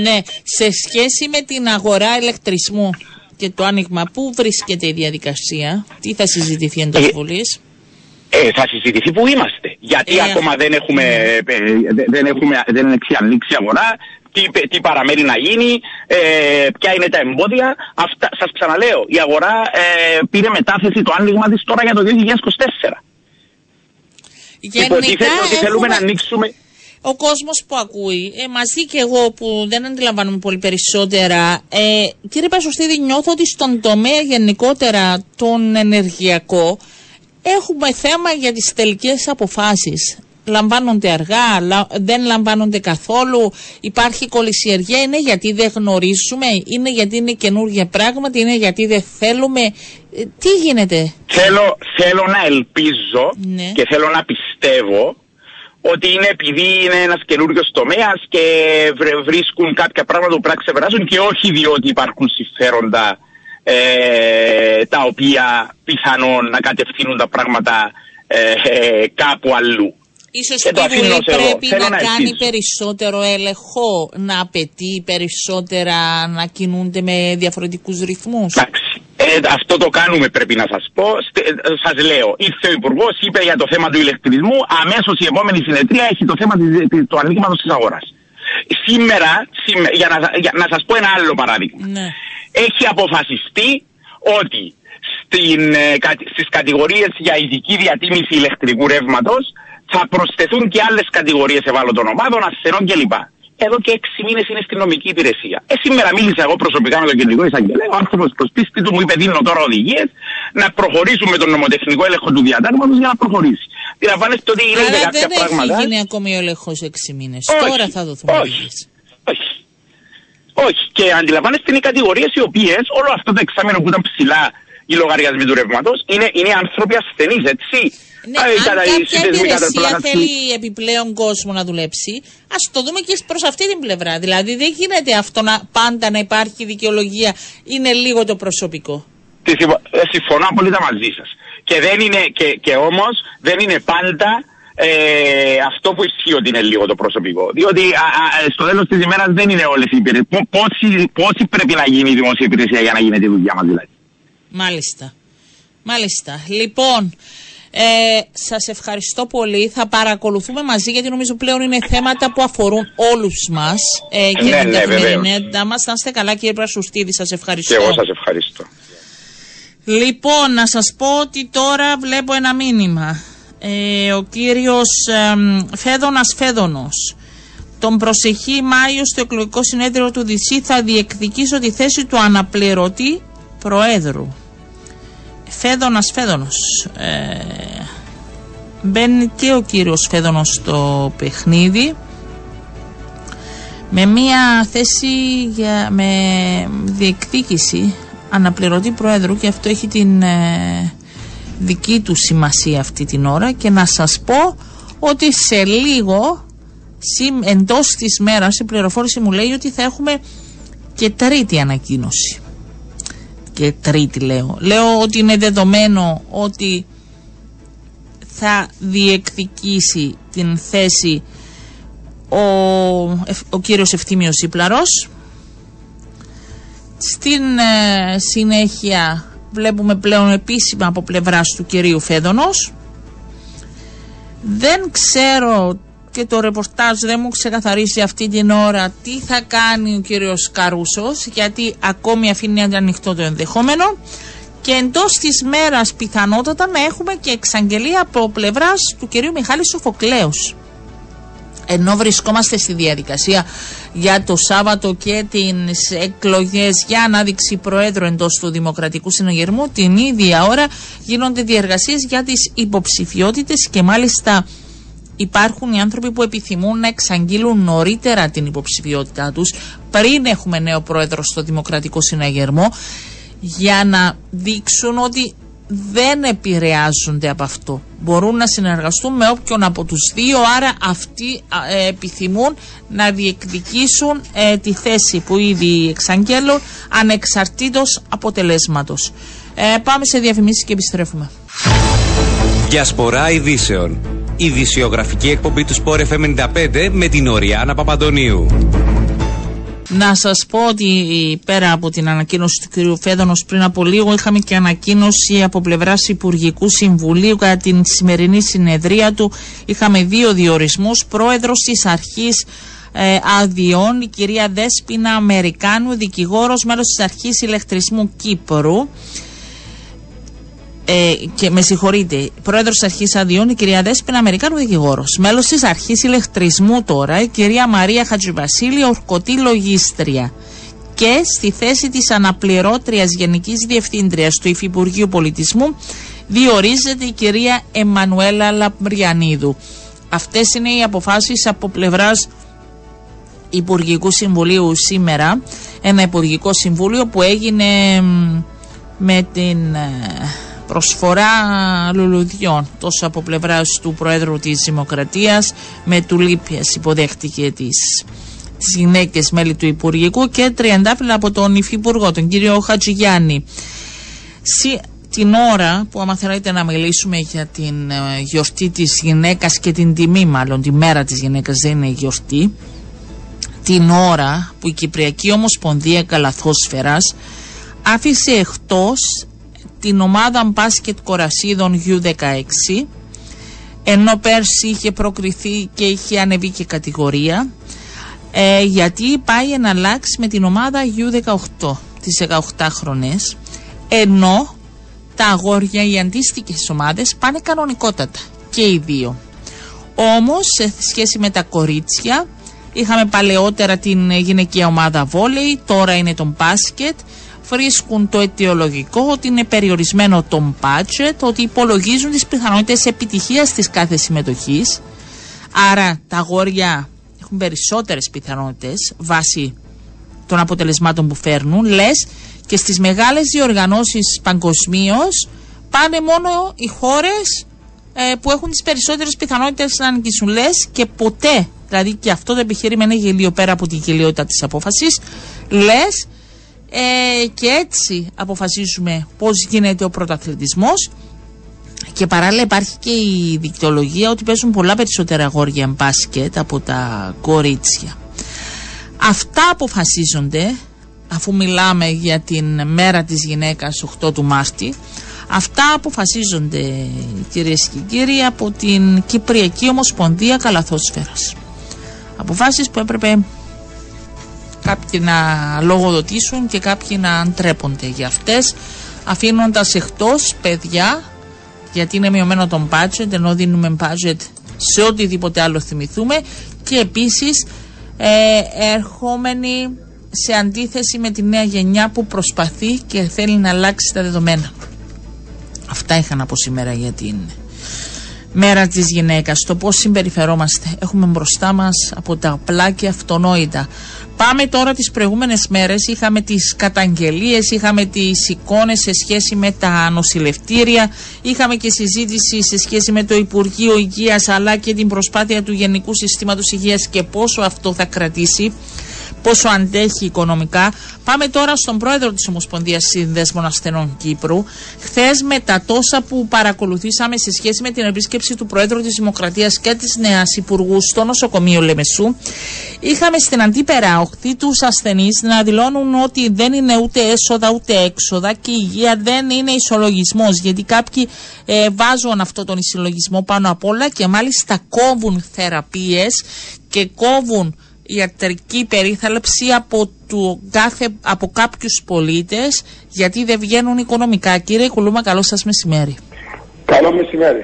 Ναι, σε σχέση με την αγορά ηλεκτρισμού και το άνοιγμα, πού βρίσκεται η διαδικασία, τι θα συζητηθεί εντός ε, Βουλής; Ε, θα συζητηθεί που είμαστε. Γιατί ε, ακόμα δεν έχουμε, ε, δεν έχουμε δεν είναι ανοίξει αγορά, τι, τι παραμένει να γίνει, ε, ποια είναι τα εμπόδια. Αυτά, σας ξαναλέω, η αγορά ε, πήρε μετάθεση το άνοιγμα της τώρα για το 2024. Υποτίθεται ότι θέλουμε να ανοίξουμε ο κόσμος που ακούει, ε, μαζί και εγώ που δεν αντιλαμβάνομαι πολύ περισσότερα, ε, κύριε Πασοστίδη, νιώθω ότι στον τομέα γενικότερα τον ενεργειακό έχουμε θέμα για τις τελικές αποφάσεις. Λαμβάνονται αργά, δεν λαμβάνονται καθόλου, υπάρχει κολυσιεργία, είναι γιατί δεν γνωρίζουμε, είναι γιατί είναι καινούργια πράγματα, είναι γιατί δεν θέλουμε. Ε, τι γίνεται; Θέλω, θέλω να ελπίζω ναι. και θέλω να πιστεύω ότι είναι επειδή είναι ένας καινούριος τομέας και βρίσκουν κάποια πράγματα που πρέπει να ξεπεράσουν και όχι διότι υπάρχουν συμφέροντα ε, τα οποία πιθανόν να κατευθύνουν τα πράγματα ε, κάπου αλλού. Ίσως η Βουλή πρέπει να, κάνει περισσότερο έλεγχο, να απαιτεί περισσότερα, να κινούνται με διαφορετικούς ρυθμούς. Εντάξει. Ε, αυτό το κάνουμε πρέπει να σας πω. Ε, σας λέω, ήρθε ο υπουργός, είπε για το θέμα του ηλεκτρισμού, αμέσως η επόμενη συνεδρία έχει το θέμα της, του ανοίγματος της αγοράς. Σήμερα, για, να, για να σας πω ένα άλλο παράδειγμα, ναι. έχει αποφασιστεί ότι στην, ε, στις κατηγορίες για ειδική διατίμηση ηλεκτρικού ρεύματος θα προσθεθούν και άλλες κατηγορίες ευάλωτων ομάδων, ασθενών κλπ εδώ και έξι μήνες είναι στην νομική υπηρεσία. Ε, σήμερα μίλησα εγώ προσωπικά με τον κεντρικό εισαγγελέα. Ο άνθρωπος προς πίστη του μου είπε: Δίνω τώρα οδηγίες να προχωρήσουμε τον νομοτεχνικό έλεγχο του διατάγματος για να προχωρήσει. Αντιλαμβάνεστε ότι είναι κάποια δεν πράγματα. Δεν έχει γίνει ακόμη ο έλεγχος έξι μήνες. Τώρα θα δοθούν όχι, όχι. Όχι. Και αντιλαμβάνεστε είναι οι κατηγορίες οι οποίες όλο αυτό το εξάμεινο που ήταν ψηλά οι λογαριασμοί του ρεύματος είναι, είναι άνθρωποι ασθενείς, έτσι. Ναι, αν κάποια υπηρεσία θέλει επιπλέον κόσμο να δουλέψει, ας το δούμε και προς αυτή την πλευρά. Δηλαδή δεν γίνεται αυτό να πάντα να υπάρχει δικαιολογία. Είναι λίγο το προσωπικό. Ε, συμφωνώ απόλυτα μαζί σας. Και, δεν είναι, και, και όμως δεν είναι πάντα ε, αυτό που ισχύει ότι είναι λίγο το προσωπικό. Διότι α, α, στο τέλος της ημέρας δεν είναι όλες οι υπηρεσίες. Πόσοι, πρέπει να γίνει η δημόσια υπηρεσία για να γίνει τη δουλειά μας, δηλαδή. Μάλιστα. Μάλιστα. Λοιπόν, ε, σας ευχαριστώ πολύ. Θα παρακολουθούμε μαζί γιατί νομίζω πλέον είναι θέματα που αφορούν όλους μας ε, και ναι, την ναι, καθημερινότητα μας. Να είστε καλά κύριε Πρασουστίδη, σας ευχαριστώ. Και εγώ σας ευχαριστώ. Λοιπόν, να σας πω ότι τώρα βλέπω ένα μήνυμα. Ε, ο κύριος ε, Φέδωνας Φέδωνος. Τον προσεχή Μάιο στο εκλογικό συνέδριο του ΔΙΣΥ θα διεκδικήσω τη θέση του αναπληρωτή Προέδρου. Φέδωνας Φέδωνος. Ε, μπαίνει και ο κύριος Φέδωνος στο παιχνίδι με μια θέση για, με διεκδίκηση αναπληρωτή Προέδρου και αυτό έχει την ε, δική του σημασία αυτή την ώρα και να σας πω ότι σε λίγο εντός της μέρας η πληροφόρηση μου λέει ότι θα έχουμε και τρίτη ανακοίνωση και τρίτη λέω. Λέω ότι είναι δεδομένο ότι θα διεκδικήσει την θέση ο, ο κύριος Ευθύμιος Ήπλαρος. Στην ε, συνέχεια βλέπουμε πλέον επίσημα από πλευράς του κυρίου Φέδωνος. Δεν ξέρω και το ρεπορτάζ δεν μου ξεκαθαρίσει αυτή την ώρα τι θα κάνει ο κύριος Καρούσος γιατί ακόμη αφήνει ανοιχτό το ενδεχόμενο και εντός της μέρας πιθανότατα να έχουμε και εξαγγελία από πλευράς του κυρίου Μιχάλη Σοφοκλέους. Ενώ βρισκόμαστε στη διαδικασία για το Σάββατο και τις εκλογές για ανάδειξη Προέδρου εντός του Δημοκρατικού Συνογερμού, την ίδια ώρα γίνονται διεργασίες για τις υποψηφιότητες και μάλιστα υπάρχουν οι άνθρωποι που επιθυμούν να εξαγγείλουν νωρίτερα την υποψηφιότητά τους πριν έχουμε νέο πρόεδρο στο Δημοκρατικό Συναγερμό για να δείξουν ότι δεν επηρεάζονται από αυτό. Μπορούν να συνεργαστούν με όποιον από τους δύο, άρα αυτοί ε, επιθυμούν να διεκδικήσουν ε, τη θέση που ήδη εξαγγέλουν ανεξαρτήτως αποτελέσματος. Ε, πάμε σε διαφημίσεις και επιστρέφουμε. Διασπορά ειδήσεων. Ειδησιογραφική εκπομπή του Sport FM 95 με την Οριάνα Παπαντονίου. Να σας πω ότι πέρα από την ανακοίνωση του κ. Φέδωνος πριν από λίγο, είχαμε και ανακοίνωση από πλευράς Υπουργικού Συμβουλίου κατά την σημερινή συνεδρία του. Είχαμε δύο διορισμούς. Πρόεδρος της Αρχής ε, Αδειών, η κυρία Δέσποινα Αμερικάνου, δικηγόρος, μέλος της Αρχής Ηλεκτρισμού Κύπρου ε, και με συγχωρείτε, πρόεδρος της Αρχής Αδειών, η κυρία Δέσπινα Αμερικάνου δικηγόρος. Μέλος της Αρχής Ηλεκτρισμού τώρα, η κυρία Μαρία Χατζηβασίλη, ορκωτή λογίστρια. Και στη θέση της αναπληρώτριας Γενικής Διευθύντριας του Υφυπουργείου Πολιτισμού διορίζεται η κυρία Εμμανουέλα Λαμπριανίδου. Αυτές είναι οι αποφάσεις από πλευράς Υπουργικού Συμβουλίου σήμερα. Ένα Υπουργικό Συμβούλιο που έγινε με την ε, προσφορά λουλουδιών τόσο από πλευράς του Προέδρου της Δημοκρατίας με του Λίπιας υποδέχτηκε τις, τις γυναίκες μέλη του Υπουργικού και τριαντάφυλλα από τον Υφυπουργό, τον κύριο Χατζηγιάννη. την ώρα που άμα θέλετε να μιλήσουμε για την ε, γιορτή της γυναίκας και την τιμή μάλλον, τη μέρα της γυναίκας δεν είναι γιορτή, την ώρα που η Κυπριακή Ομοσπονδία Καλαθόσφαιρας άφησε εκτός την ομάδα μπάσκετ κορασίδων U16 ενώ πέρσι είχε προκριθεί και είχε ανεβεί και κατηγορία ε, γιατί πάει να αλλάξει με την ομάδα U18 τις 18 χρονές ενώ τα αγόρια, οι αντίστοιχες ομάδες πάνε κανονικότατα και οι δύο. Όμως σε σχέση με τα κορίτσια είχαμε παλαιότερα την γυναικεία ομάδα βόλεϊ, τώρα είναι το μπάσκετ βρίσκουν το αιτιολογικό ότι είναι περιορισμένο το budget, ότι υπολογίζουν τις πιθανότητες επιτυχίας της κάθε συμμετοχής. Άρα τα αγόρια έχουν περισσότερες πιθανότητες βάσει των αποτελεσμάτων που φέρνουν. Λες και στις μεγάλες διοργανώσεις παγκοσμίως πάνε μόνο οι χώρες ε, που έχουν τις περισσότερες πιθανότητες να νικήσουν. Λες και ποτέ, δηλαδή και αυτό το επιχείρημα είναι γελίο πέρα από τη γελιότητα της απόφασης, λες ε, και έτσι αποφασίζουμε πώς γίνεται ο πρωταθλητισμός και παράλληλα υπάρχει και η δικαιολογία ότι παίζουν πολλά περισσότερα αγόρια μπάσκετ από τα κορίτσια. Αυτά αποφασίζονται αφού μιλάμε για την μέρα της γυναίκας 8 του Μάρτη αυτά αποφασίζονται κυρίες και κύριοι από την Κυπριακή Ομοσπονδία Καλαθόσφαιρας αποφάσεις που έπρεπε κάποιοι να λογοδοτήσουν και κάποιοι να αντρέπονται για αυτές αφήνοντας εκτός παιδιά γιατί είναι μειωμένο τον budget ενώ δίνουμε budget σε οτιδήποτε άλλο θυμηθούμε και επίσης ε, ερχόμενοι σε αντίθεση με τη νέα γενιά που προσπαθεί και θέλει να αλλάξει τα δεδομένα. Αυτά είχα να πω σήμερα για την μέρα της γυναίκας, το πώς συμπεριφερόμαστε. Έχουμε μπροστά μας από τα απλά και αυτονόητα. Πάμε τώρα τις προηγούμενες μέρες, είχαμε τις καταγγελίες, είχαμε τις εικόνες σε σχέση με τα νοσηλευτήρια, είχαμε και συζήτηση σε σχέση με το Υπουργείο Υγείας αλλά και την προσπάθεια του Γενικού Συστήματος Υγείας και πόσο αυτό θα κρατήσει. Πόσο αντέχει οικονομικά. Πάμε τώρα στον πρόεδρο της Ομοσπονδίας Συνδέσμων Ασθενών Κύπρου. Χθες, με τα τόσα που παρακολουθήσαμε σε σχέση με την επίσκεψη του Πρόεδρου της Δημοκρατίας και της Νέας Υπουργού στο νοσοκομείο Λεμεσού, είχαμε στην αντίπερα οχτή τους ασθενείς να δηλώνουν ότι δεν είναι ούτε έσοδα ούτε έξοδα και η υγεία δεν είναι ισολογισμός. Γιατί κάποιοι ε, βάζουν αυτό τον ισολογισμό πάνω απ' όλα και μάλιστα κόβουν θεραπείες και κόβουν ιατρική περίθαλψη από, του κάθε, από κάποιους πολίτες γιατί δεν βγαίνουν οικονομικά. Κύριε Κουλούμα, καλό σας μεσημέρι. Καλό μεσημέρι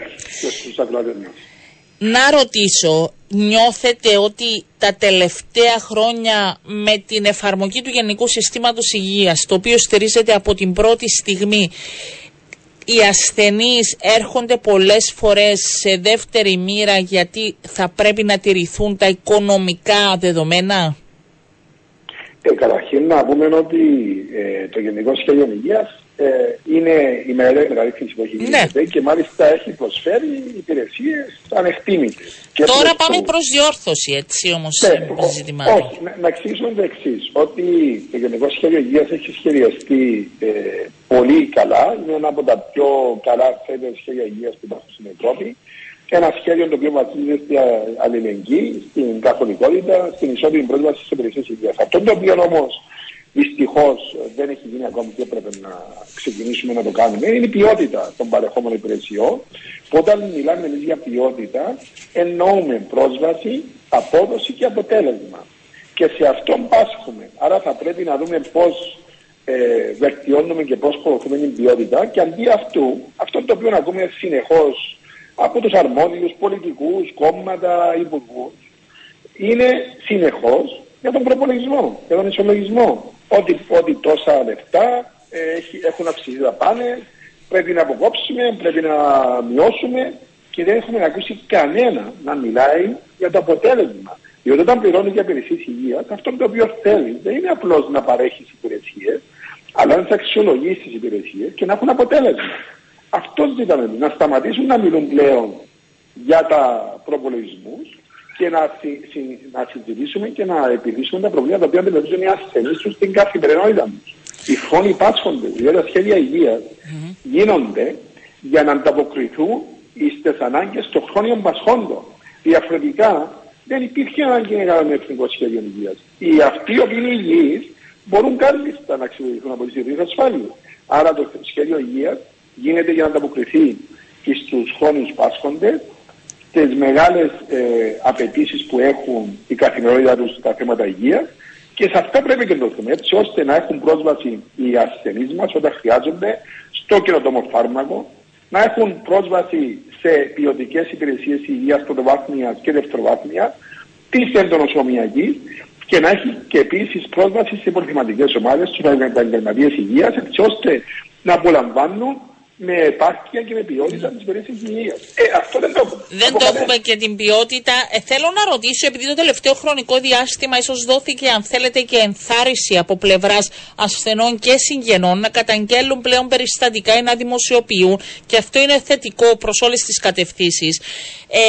Να ρωτήσω, νιώθετε ότι τα τελευταία χρόνια με την εφαρμογή του Γενικού Συστήματος Υγείας, το οποίο στηρίζεται από την πρώτη στιγμή, οι ασθενείς έρχονται πολλές φορές σε δεύτερη μοίρα γιατί θα πρέπει να τηρηθούν τα οικονομικά δεδομένα; Ε, καταρχήν να πούμε ότι ε, το Γενικό Σχέδιο Υγείας ε, είναι η μεγαλύτερη μεταρρύθμιση που έχει γίνει ναι. και μάλιστα έχει προσφέρει υπηρεσίες ανεκτήμητες. Τώρα πάμε προς διόρθωση, έτσι όμως ναι, ζητημάτων. Όχι, να, να εξηγήσουμε το εξής. Ότι το Γενικό Σχέδιο Υγείας έχει σχεδιαστεί ε, πολύ καλά. Είναι ένα από τα πιο καλά σχέδια υγείας που υπάρχουν στην Ευρώπη. Ένα σχέδιο το οποίο βασίζεται στην αλληλεγγύη, στην καθολικότητα, στην ισότιμη πρόσβαση στι υπηρεσίες υγείας. Αυτό το οποίο όμως Δυστυχώς δεν έχει γίνει ακόμη και έπρεπε να ξεκινήσουμε να το κάνουμε. Είναι η ποιότητα των παρεχόμενων υπηρεσιών. Που όταν μιλάμε εμείς για ποιότητα, εννοούμε πρόσβαση, απόδοση και αποτέλεσμα. Και σε αυτόν πάσχουμε. Άρα θα πρέπει να δούμε πώς ε, βελτιώνουμε και πώς προωθούμε την ποιότητα. Και αντί αυτού, αυτό το οποίο ακούμε συνεχώς από τους αρμόδιους πολιτικούς, κόμματα, υπουργούς, είναι συνεχώς για τον προπολογισμό, για τον ισολογισμό ότι, ότι τόσα λεφτά ε, έχουν αυξηθεί τα πάνε, πρέπει να αποκόψουμε, πρέπει να μειώσουμε και δεν έχουμε ακούσει κανένα να μιλάει για το αποτέλεσμα. Διότι όταν πληρώνει για υπηρεσίες υγείας, αυτό το οποίο θέλει δεν είναι απλώς να παρέχει υπηρεσίες, αλλά να τις αξιολογήσει τις υπηρεσίες και να έχουν αποτέλεσμα. Αυτός ζητάμε να σταματήσουν να μιλούν πλέον για τα προπολογισμούς και να, συ, να συζητήσουμε και να επιλύσουμε τα προβλήματα τα οποία αντιμετωπίζουν οι ασθενείς τους στην καθημερινότητα τους. Οι φόνοι πάσχονται, δηλαδή τα σχέδια υγείας mm-hmm. γίνονται για να ανταποκριθούν στις ανάγκες των χρόνιων πασχόντων. Διαφορετικά δεν υπήρχε ανάγκη να κάνουμε εθνικό σχέδιο υγείας. Οι αυτοί οι οποίοι είναι υγιείς μπορούν κάλλιστα να αξιολογηθούν από τις ιδιωτικές ασφάλειες. Άρα το σχέδιο υγείας γίνεται για να ανταποκριθεί στους χρόνιου πάσχοντε τις μεγάλες ε, απαιτήσεις που έχουν η καθημερινότητα τους στα θέματα υγείας και σε αυτά πρέπει να δούμε έτσι ώστε να έχουν πρόσβαση οι ασθενείς μας όταν χρειάζονται στο καινοτόμο φάρμακο, να έχουν πρόσβαση σε ποιοτικές υπηρεσίες υγείας πρωτοβάθμιας και δευτεροβάθμιας, της εντονοσωμιακή και να έχει και επίσης πρόσβαση σε πολιτιματικές ομάδες, στους επαγγελματίες υγείας, έτσι ώστε να απολαμβάνουν με επάρκεια και με ποιότητα τη υπηρεσία υγείας. Ε, αυτό δεν το έχουμε. Δεν το έχουμε και την ποιότητα. Ε, θέλω να ρωτήσω, επειδή το τελευταίο χρονικό διάστημα ίσως δόθηκε, αν θέλετε, και ενθάρρυνση από πλευράς ασθενών και συγγενών να καταγγέλουν πλέον περιστατικά ή να δημοσιοποιούν, και αυτό είναι θετικό προς όλες τις κατευθύνσεις. Ε,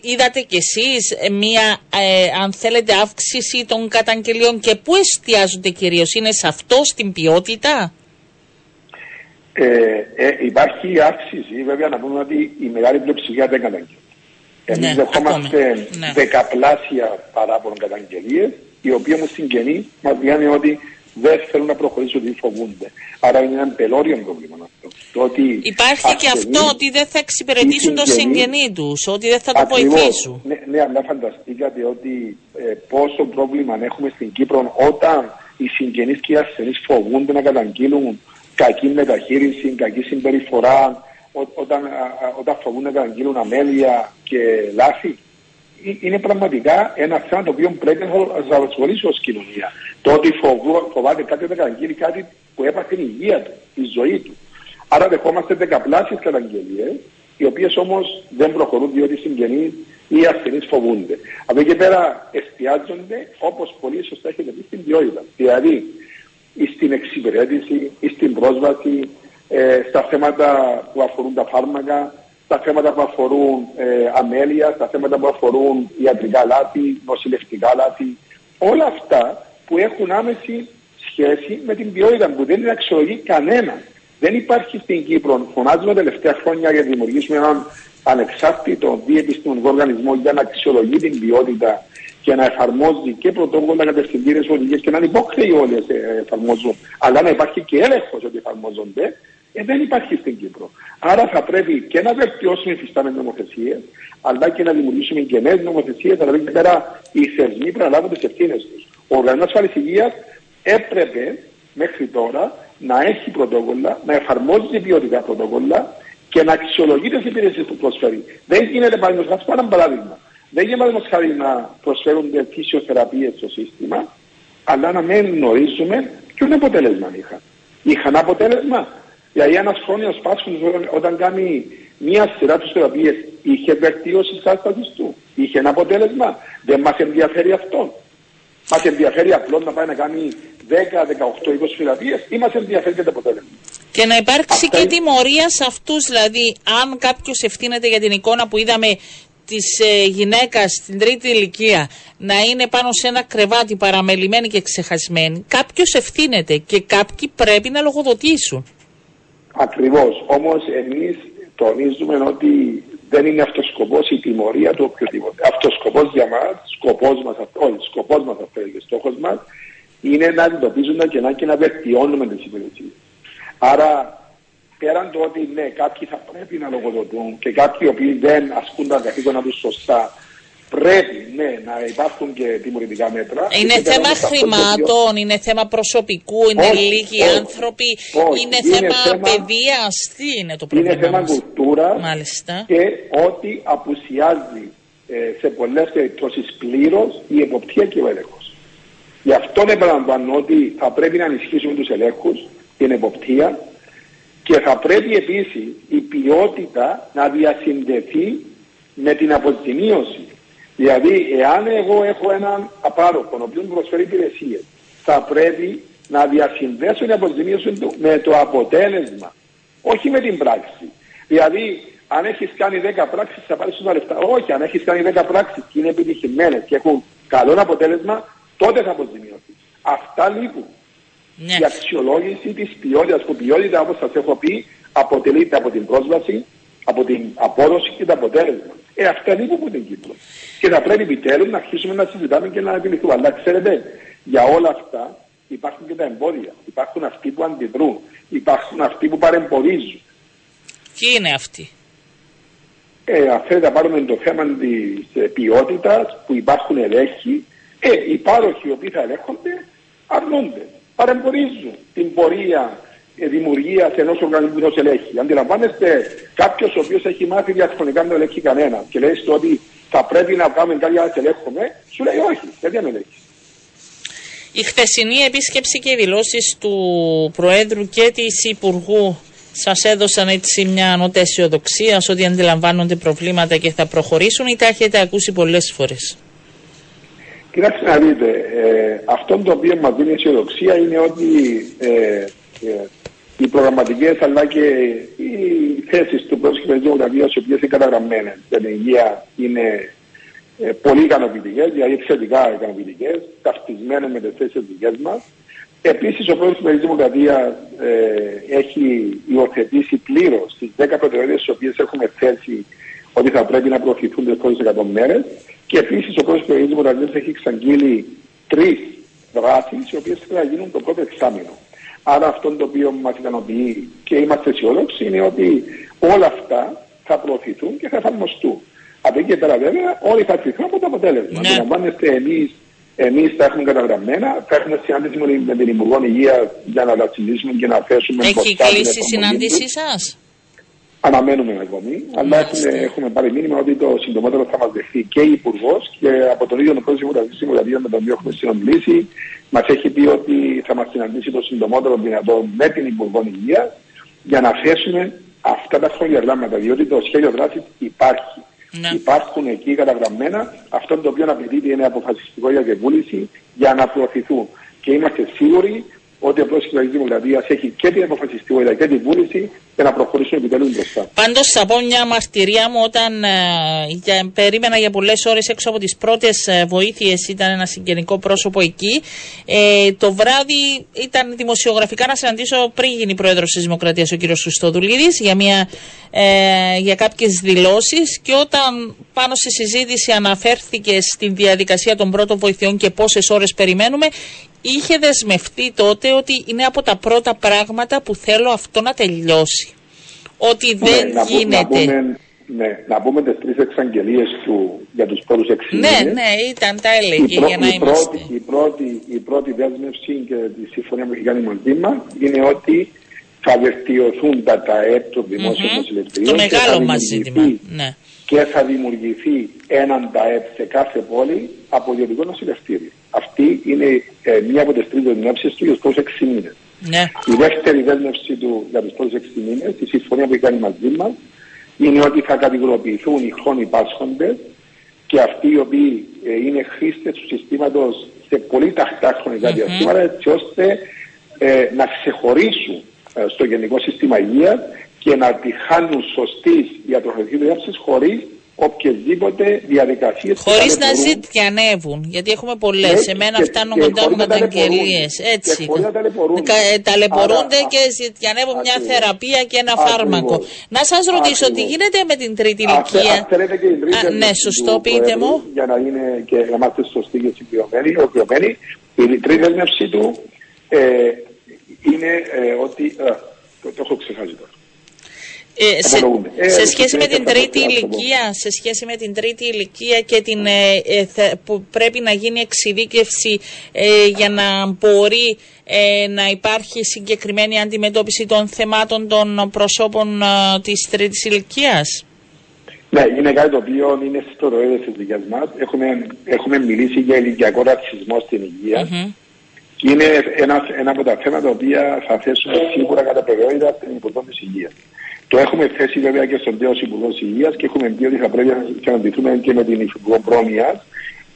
είδατε κι εσείς ε, μία, ε, αν θέλετε, αύξηση των καταγγελιών και πού εστιάζονται κυρίως, είναι σε αυτό, στην ποιότητα; Ε, ε, υπάρχει αύξηση, βέβαια να πούμε ότι η μεγάλη πλειοψηφία δεν καταγγέλνει. Εμείς ναι, δεχόμαστε ναι. δεκαπλάσια παράπονο καταγγελίες, οι οποίοι όμως συγγενείς μας λένε ότι δεν θέλουν να προχωρήσουν ότι φοβούνται. Άρα είναι ένα πελώριο πρόβλημα αυτό. Το ότι Υπάρχει και αυτό ότι δεν θα εξυπηρετήσουν το συγγενή τους, ότι δεν θα το βοηθήσουν. Ναι, ναι, αλλά φανταστήκατε ότι ε, πόσο πρόβλημα έχουμε στην Κύπρο όταν οι συγγενείς και οι ασθενείς φοβούνται να καταγγείλουν κακή μεταχείριση, κακή συμπεριφορά, όταν, όταν φοβούν να καταγγείλουν αμέλεια και λάθη. Είναι πραγματικά ένα θέμα το οποίο πρέπει να σα απασχολήσει ως κοινωνία. Το ότι φοβού, φοβάται κάτι να καταγγείλει κάτι που έπαθε η υγεία του, η ζωή του. Άρα δεχόμαστε δεκαπλάσιες καταγγελίες, οι οποίες όμως δεν προχωρούν διότι οι συγγενείς ή οι ασθενείς φοβούνται. Από εκεί πέρα εστιάζονται, όπως πολύ σωστά έχετε πει, στην ποιότητα. Δηλαδή, ή στην εξυπηρέτηση ή στην πρόσβαση ε, στα θέματα που αφορούν τα φάρμακα, στα θέματα που αφορούν ε, αμέλεια, στα θέματα που αφορούν ιατρικά λάθη, νοσηλευτικά λάθη. Όλα αυτά που έχουν άμεση σχέση με την ποιότητα που δεν είναι αξιολογεί κανένας. Δεν υπάρχει στην Κύπρο. Φωνάζουμε τελευταία χρόνια για να δημιουργήσουμε έναν ανεξάρτητο διεπιστημονικό οργανισμό για να αξιολογεί την ποιότητα και να εφαρμόζει και πρωτόκολλα κατευθυντήρε οδηγίες και να είναι υπόχρεοι όλοι εφαρμόζουν, αλλά να υπάρχει και έλεγχος ότι εφαρμόζονται, ε, δεν υπάρχει στην Κύπρο. Άρα θα πρέπει και να βελτιώσουμε οι φυστάμενε νομοθεσίες, αλλά και να δημιουργήσουμε και νέες νομοθεσίες, αλλά και πέρα οι θεσμοί πρέπει να λάβουν τις ευθύνες τους. Ο Οργανισμός Ασφάλεια Υγείας έπρεπε μέχρι τώρα να έχει πρωτόκολλα, να εφαρμόζει ποιοτικά πρωτόκολλα και να αξιολογεί τις υπηρεσίες που προσφέρει. Δεν γίνεται παραδείγματος χάρη, ένα παράδειγμα. Δεν γίνεται παραδείγματος χάρη να προσφέρονται φυσιοθεραπείες στο σύστημα, αλλά να μην γνωρίζουμε ποιο αποτέλεσμα είχαν. Είχαν αποτέλεσμα. Δηλαδή ένας χρόνιος πάσχων όταν κάνει μία σειρά τους θεραπείες είχε βελτίωση της κατάσταση του. Είχε ένα αποτέλεσμα. Δεν μας ενδιαφέρει αυτό. Μας ενδιαφέρει απλώς να πάει να κάνει 10, 18, 20 θεραπείες ή μας ενδιαφέρει και το αποτέλεσμα. Και να υπάρξει Αυτά και τιμωρία σε αυτούς, δηλαδή, αν κάποιος ευθύνεται για την εικόνα που είδαμε της ε, γυναίκας στην τρίτη ηλικία να είναι πάνω σε ένα κρεβάτι παραμελημένη και ξεχασμένη, κάποιος ευθύνεται και κάποιοι πρέπει να λογοδοτήσουν. Ακριβώς. Όμως εμείς τονίζουμε ότι δεν είναι αυτός σκοπός η τιμωρία του οποιοδήποτε. Αυτός σκοπός για μας, σκοπός μας, όχι, σκοπός μας αυτό είναι στόχος μας, είναι να αντιμετωπίζουν τα κενά και να βελτιώνουμε τι υπηρεσίε. Άρα, πέραν το ότι ναι, κάποιοι θα πρέπει να λογοδοτούν και κάποιοι οι οποίοι δεν ασκούν τα καθήκοντα τους σωστά, πρέπει ναι, να υπάρχουν και τιμωρητικά μέτρα. Είναι θέμα χρημάτων, είναι θέμα προσωπικού, είναι όχι, λίγοι όχι, άνθρωποι, όχι, είναι, είναι θέμα, θέμα παιδείας. Τι είναι το πρόβλημα. Είναι θέμα κουλτούρας και ότι απουσιάζει ε, σε πολλές περιπτώσεις πλήρως η εποπτεία και ο έλεγχος. Γι' αυτό επαναλαμβάνω ότι θα πρέπει να ενισχύσουμε τους ελέγχους, την εποπτεία και θα πρέπει επίσης η ποιότητα να διασυνδεθεί με την αποζημίωση. Δηλαδή, εάν εγώ έχω έναν απάροχο, ο οποίο προσφέρει υπηρεσίες, θα πρέπει να διασυνδέσω την αποζημίωση του με το αποτέλεσμα, όχι με την πράξη. Δηλαδή, αν έχεις κάνει 10 πράξεις, θα πάρεις τα λεφτά. Όχι, αν έχεις κάνει 10 πράξεις και είναι επιτυχημένες και έχουν καλό αποτέλεσμα, τότε θα αποζημιωθείς. Αυτά λείπουν. Ναι. Η αξιολόγηση της ποιότητας, που ποιότητα, όπως σας έχω πει, αποτελείται από την πρόσβαση, από την απόδοση και το αποτέλεσμα. Ε, αυτά λείπουν από την Κύπρος. Και θα πρέπει επιτέλους να αρχίσουμε να συζητάμε και να επιληθούμε. Αλλά ξέρετε, για όλα αυτά υπάρχουν και τα εμπόδια. Υπάρχουν αυτοί που αντιδρούν. Υπάρχουν αυτοί που παρεμποδίζουν. Ποιοι είναι αυτοί; Ε, αν να πάρουμε το θέμα της ε, ποιότητας που υπάρχουν ελέγχοι, ε, οι πάροχοι οι οποίοι θα ελέγχονται αρνούνται. Παρεμποδίζουν την πορεία ε, δημιουργίας ενός οργανισμού που ελέγχει. Αντιλαμβάνεστε κάποιος ο οποίος έχει μάθει διαχρονικά να ελέγχει κανένα και λέει στο ότι θα πρέπει να κάνουμε κάτι για να ελέγχουμε, σου λέει όχι, γιατί δεν ελέγχει. Η χθεσινή επίσκεψη και οι δηλώσεις του Προέδρου και της Υπουργού σας έδωσαν έτσι μια νότα αισιοδοξία ότι αντιλαμβάνονται προβλήματα και θα προχωρήσουν ή τα έχετε ακούσει πολλές φορές. Κοιτάξτε να δείτε, ε, αυτό το οποίο μας δίνει αισιοδοξία είναι ότι ε, ε, οι προγραμματικές αλλά και οι θέσεις του πρόσωπου δημοκρατία, οι οποίες είναι καταγραμμένες για την υγεία, είναι ε, πολύ ικανοποιητικές, δηλαδή εξαιρετικά ικανοποιητικές, ταυτισμένες με τις θέσεις δικές μας. Επίσης, ο πρόεδρο τη Δημοκρατία ε, έχει υιοθετήσει πλήρως τις 10 προτεραιότητες τι οποίες έχουμε θέσει ότι θα πρέπει να προωθηθούν τις επόμενε 100 μέρε. Και επίσης, ο πρόεδρος τη Δημοκρατία έχει εξαγγείλει τρεις δράσεις, οι οποίες θα γίνουν το πρώτο εξάμεινο. Άρα αυτό το οποίο μας ικανοποιεί και είμαστε αισιόδοξοι είναι ότι όλα αυτά θα προωθηθούν και θα εφαρμοστούν. Από εκεί και πέρα βέβαια όλοι θα κρυθούν από το αποτέλεσμα. Ναι. Αντιλαμβάνεστε εμείς εμείς τα έχουμε καταγραμμένα, θα έχουμε συνάντηση με την Υπουργό Υγείας για να τα συζητήσουμε και να θέσουμε Έχει κλείσει η συνάντησή σας; Αναμένουμε ακόμη, αλλά έχουμε, έχουμε πάρει μήνυμα ότι το συντομότερο θα μας δεχθεί και η Υπουργός και από τον ίδιο τον πρόεδρο τη Δημοκρατία με τον οποίο έχουμε συνομιλήσει, μας έχει πει ότι θα μας συναντήσει το συντομότερο δυνατό με την Υπουργό Υγείας για να θέσουμε αυτά τα χρόνια διότι το σχέδιο δράσης υπάρχει. Ναι. Υπάρχουν εκεί καταγραμμένα. Αυτό το οποίο απαιτείται είναι αποφασιστικό για και βούληση για να προωθηθούν. Και είμαστε σίγουροι ότι ο πρόεδρο τη Δημοκρατίας έχει και την αποφασιστικότητα και την βούληση για να προχωρήσουμε επιτέλους μπροστά. Πάντως, θα πω μια μαρτυρία μου όταν ε, για, περίμενα για πολλές ώρες έξω από τις πρώτες ε, βοήθειες, ήταν ένα συγγενικό πρόσωπο εκεί. Ε, το βράδυ ήταν δημοσιογραφικά να συναντήσω πριν γίνει πρόεδρος της Δημοκρατίας ο κ. Χριστοδουλίδης για, μια, ε, για κάποιες δηλώσεις και όταν πάνω στη συζήτηση αναφέρθηκε στην διαδικασία των πρώτων βοηθειών και πόσες ώρες περιμένουμε, είχε δεσμευτεί τότε ότι είναι από τα πρώτα πράγματα που θέλω αυτό να τελειώσει. Ότι Ναι, δεν να, πού- γίνεται. Να πούμε, ναι, να πούμε τις τρεις εξαγγελίες του για τους πρώτους έξι ναι, μήνες. ναι, ήταν, τα Η, έλεγε πρω- για να η είμαστε. πρώτη, η, πρώτη, η πρώτη δέσμευση και τη συμφωνία που έχει κάνει μαζί μας είναι ότι θα βελτιωθούν τα ΤΑΕΠ των δημόσιων Μμμ. νοσηλευτηρίων Το και μεγάλο θα μας δημιουργηθεί- ζήτημα. Ναι. και θα δημιουργηθεί έναν ΤΑΕΠ σε κάθε πόλη από ιδιωτικό νοσηλευτήριο. Αυτή είναι ε, μία από τις τρεις δεσμεύσεις του για τους πρώτους έξι μήνες. Ναι. Η δεύτερη δέσμευση του για τους πρώτους 6 μήνες, η συμφωνία που έχει κάνει μαζί μας, είναι ότι θα κατηγοροποιηθούν οι χρόνοι πάσχοντε και αυτοί οι οποίοι ε, είναι χρήστες του συστήματος σε πολύ ταχτά χρονικά διαστήματα, έτσι ώστε ε, να ξεχωρίσουν ε, στο γενικό σύστημα υγείας και να τη χάνουν σωστής διατροφική διάθεση χωρίς οποιασδήποτε διαδικασίες. Χωρίς να ζητιανεύουν, γιατί έχουμε πολλές. Ναι, Σε μένα και- φτάνουν και κοντά μου χωρίς να καταγγελίε. ταλαιπωρούνται. Έτσι. Και χωρίς να ταλαιπωρούνται. Κα- ε, Ταλαιπωρούνται Άρα, και ζητιανεύουν μια ακριβώς. θεραπεία και ένα Ακριβώς. φάρμακο. Να σας ρωτήσω, τι Ακριβώς. γίνεται με την τρίτη Αυτή- ηλικία; αυτή είναι και η τρίτη Α, ναι, δέσμευση σωστό, του πείτε Προέδρου, μου. Για να είναι και να είμαστε σωστοί και συγκεκριμένοι, ολοκληρωμένοι. Η τρίτη δέσμευση του ε, είναι ε, ότι. ε, το, το έχω ξεχάσει τώρα. Ε, σε, Απολογούμε. Ε, σε σχέση με δεν την θα τρίτη πω, θα το πω. ηλικία, σε σχέση με την τρίτη ηλικία και την, ε, ε, θε- που πρέπει να γίνει εξειδίκευση ε, για να μπορεί ε, να υπάρχει συγκεκριμένη αντιμετώπιση των θεμάτων των προσώπων ε, της τρίτης ηλικίας; Ναι, είναι κάτι το οποίο είναι στο ροέδε της δικιάς μας. Έχουμε, έχουμε μιλήσει για ηλικιακό ρατσισμό στην υγεία. Μμμ. Και είναι ένας, ένα από τα θέματα τα οποία θα θέσουμε σίγουρα κατά προτεραιότητα στην Υπουργό τη Υγείας. Το έχουμε θέσει βέβαια και στον τέο Υπουργό Υγείας και έχουμε πει ότι θα πρέπει να συναντηθούμε και με την Υπουργό Πρόνοιας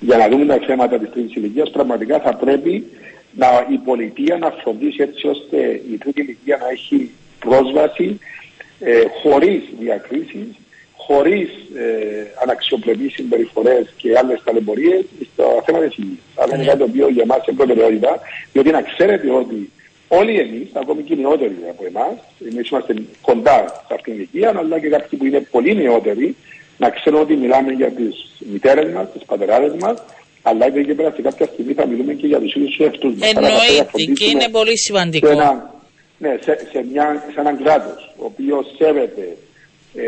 για να δούμε τα θέματα της τρίτης ηλικίας. Πραγματικά θα πρέπει να, η πολιτεία να φροντίσει έτσι ώστε η τρίτη ηλικία να έχει πρόσβαση ε, χωρίς διακρίσεις, χωρίς ε, αναξιοπρεπείς συμπεριφορές και άλλες ταλαιπωρίες στο θέμα της υγείας. Αλλά είναι κάτι το οποίο για εμά είναι προτεραιότητα, διότι να ξέρετε ότι όλοι εμείς, ακόμη και οι νεότεροι από εμάς, εμείς είμαστε κοντά σε αυτήν την ηλικία, αλλά και κάποιοι που είναι πολύ νεότεροι, να ξέρουν ότι μιλάμε για τις μητέρες μας, τις πατεράδες μας, αλλά και, και πέρα σε κάποια στιγμή θα μιλούμε και για τους ίδιους τους εαυτούς μας. Εννοείται και είναι πολύ σε, σημαντικό. ένα, ναι, σε, σε, μια, σε έναν κράτος ο οποίος σέβεται ε,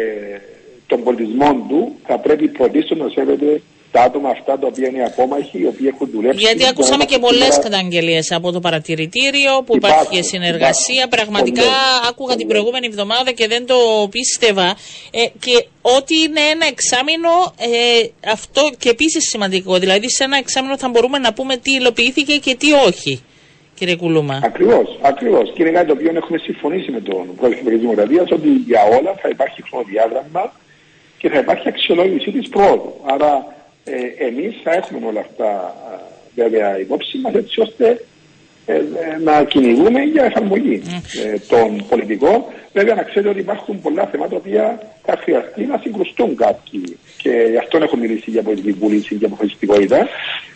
τον πολιτισμό του, θα πρέπει πρωτίστως να σέβεται τα άτομα αυτά τα οποία είναι απόμαχοι, οι οποίοι έχουν δουλέψει. Γιατί για ακούσαμε να και είμαστε πολλές σήμερα- καταγγελίες από το παρατηρητήριο που Υπάρχουν, υπάρχει και συνεργασία. υπάρχουν. Πραγματικά Πολλές, άκουγα την πολλές. προηγούμενη εβδομάδα και δεν το πίστευα. Ε, και ότι είναι ένα εξάμεινο, ε, αυτό και επίσης σημαντικό. Δηλαδή, σε ένα εξάμεινο θα μπορούμε να πούμε τι υλοποιήθηκε και τι όχι, κύριε Κουλούμα. Ακριβώς, ακριβώς. Και είναι κάτι το οποίο έχουμε συμφωνήσει με τον πρόεδρο της Δημοκρατίας ότι για όλα θα υπάρχει χρονοδιάγραμμα και θα υπάρχει αξιολόγηση της πρόοδου. Άρα, ε, εμείς θα έχουμε όλα αυτά α, βέβαια υπόψη μας έτσι ώστε ε, ε, να κυνηγούμε για εφαρμογή ε, των πολιτικών. Βέβαια, να ξέρετε ότι υπάρχουν πολλά θέματα τα οποία θα χρειαστεί να συγκρουστούν κάποιοι. Και γι' αυτό έχω μιλήσει για πολιτική βούληση και αποφασιστικότητα,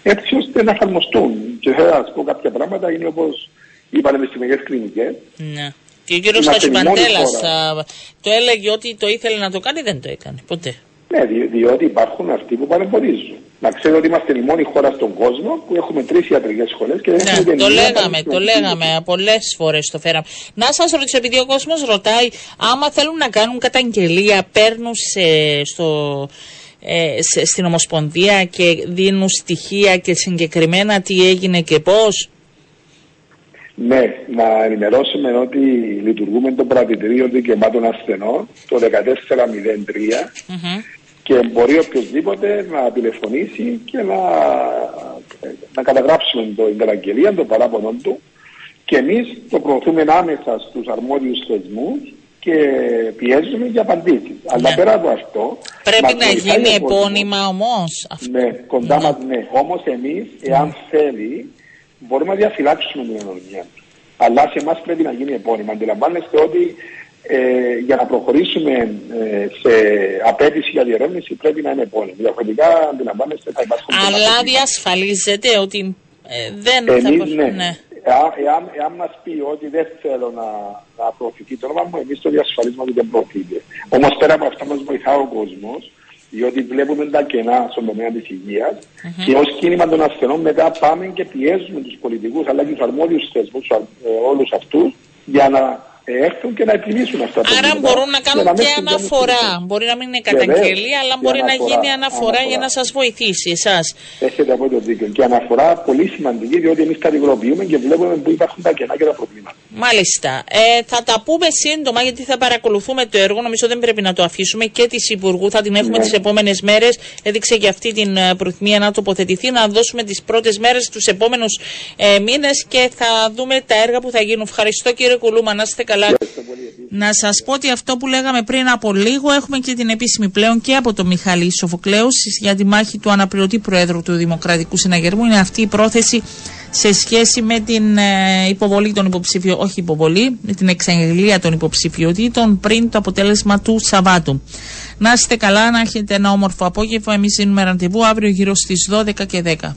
έτσι ώστε να εφαρμοστούν. Και θέλω να σας πω κάποια πράγματα, είναι όπως οι πανεπιστημιακέ κλινικές. Ναι. Και ο κύριος Είμαστε η μόνη Τασιπαντέλα χώρα. το έλεγε ότι το ήθελε να το κάνει, δεν το έκανε ποτέ. Ναι, δι- διότι υπάρχουν αυτοί που παρεμποδίζουν. Να ξέρετε ότι είμαστε η μόνη χώρα στον κόσμο που έχουμε τρεις ιατρικές σχολές και δεν έχουμε Ναι, ούτε το μία λέγαμε, το πανεπιστημιακή λέγαμε. Πολλές φορές το φέραμε. Να σας ρωτήσω, επειδή ο κόσμος ρωτάει, άμα θέλουν να κάνουν καταγγελία, παίρνουν σε, στο, ε, σε- στην Ομοσπονδία και δίνουν στοιχεία και συγκεκριμένα τι έγινε και πώς; Ναι, να ενημερώσουμε ότι λειτουργούμε το παρατηρητήριο δικαιωμάτων ασθενών το 1403 και μπορεί οποιοδήποτε να τηλεφωνήσει και να, να καταγράψουμε το, την καταγγελία, το παράπονο του και εμείς το προωθούμε άμεσα στους αρμόδιους θεσμούς και πιέζουμε για απαντήσεις. Αλλά πέρα από αυτό... Πρέπει μας να βοηθάει γίνει ο κόσμος. επώνυμα όμως. Ναι, κοντά μας ναι. Όμως εμείς, εάν θέλει, μπορούμε να διαφυλάξουμε την ανωνυμία του. Αλλά σε εμάς πρέπει να γίνει επώνυμα. Αντιλαμβάνεστε ότι ε, για να προχωρήσουμε ε, σε απέτηση για διερεύνηση πρέπει να είναι επώνυμη. Διαφορετικά αντιλαμβάνεστε θα υπάρχουν. Αλλά διασφαλίζεται ότι ε, δεν Εμείς, θα ναι. ναι. Εάν, εάν, εάν μας πει ότι δεν θέλω να, να προωθηθεί το όνομα μου, εμείς το διασφαλίζουμε ότι δεν προωθείται. Όμως πέρα από αυτά μας βοηθά ο κόσμος, διότι βλέπουμε τα κενά στον τομέα της υγεια και ως κίνημα των ασθενών μετά πάμε και πιέζουμε τους πολιτικούς αλλά και τους αρμόδιους θεσμούς, ε, όλους αυτούς, για να έρθουν και να επιλύσουν αυτά τα Άρα προβλήματα. μπορούν να Για κάνουν μην και συμβαίνουν αναφορά. στην Μπορεί να μην είναι Βεβαίως. καταγγελία, αλλά Και μπορεί να αναφορά, γίνει αναφορά για να αναφορά. σας βοηθήσει εσάς. Έχετε από το δίκιο. Και αναφορά πολύ σημαντική, διότι εμείς κατηγοροποιούμε και βλέπουμε που υπάρχουν τα κενά και τα προβλήματα. Μάλιστα. Ε, θα τα πούμε σύντομα γιατί θα παρακολουθούμε το έργο. Νομίζω δεν πρέπει να το αφήσουμε και της Υπουργού. Θα την έχουμε Ναι. τις επόμενες μέρες. Έδειξε και αυτή την ε, προθυμία να τοποθετηθεί. Να δώσουμε τις πρώτες μέρες τους επόμενους ε, μήνες και θα δούμε τα έργα που θα γίνουν. Ευχαριστώ κύριε Κουλούμα. Να είστε καλά. Να σας πω ότι αυτό που λέγαμε πριν από λίγο έχουμε και την επίσημη πλέον και από τον Μιχάλη Σοφοκλέου για τη μάχη του αναπληρωτή Προέδρου του Δημοκρατικού Συναγερμού. Είναι αυτή η πρόθεση σε σχέση με την ε, υποβολή των υποψηφιών, όχι υποβολή, με την εξαγγελία των υποψηφιωτήτων πριν το αποτέλεσμα του Σαββάτου. Να είστε καλά, να έχετε ένα όμορφο απόγευμα. Εμείς δίνουμε ραντεβού αύριο γύρω στις 12 και 10.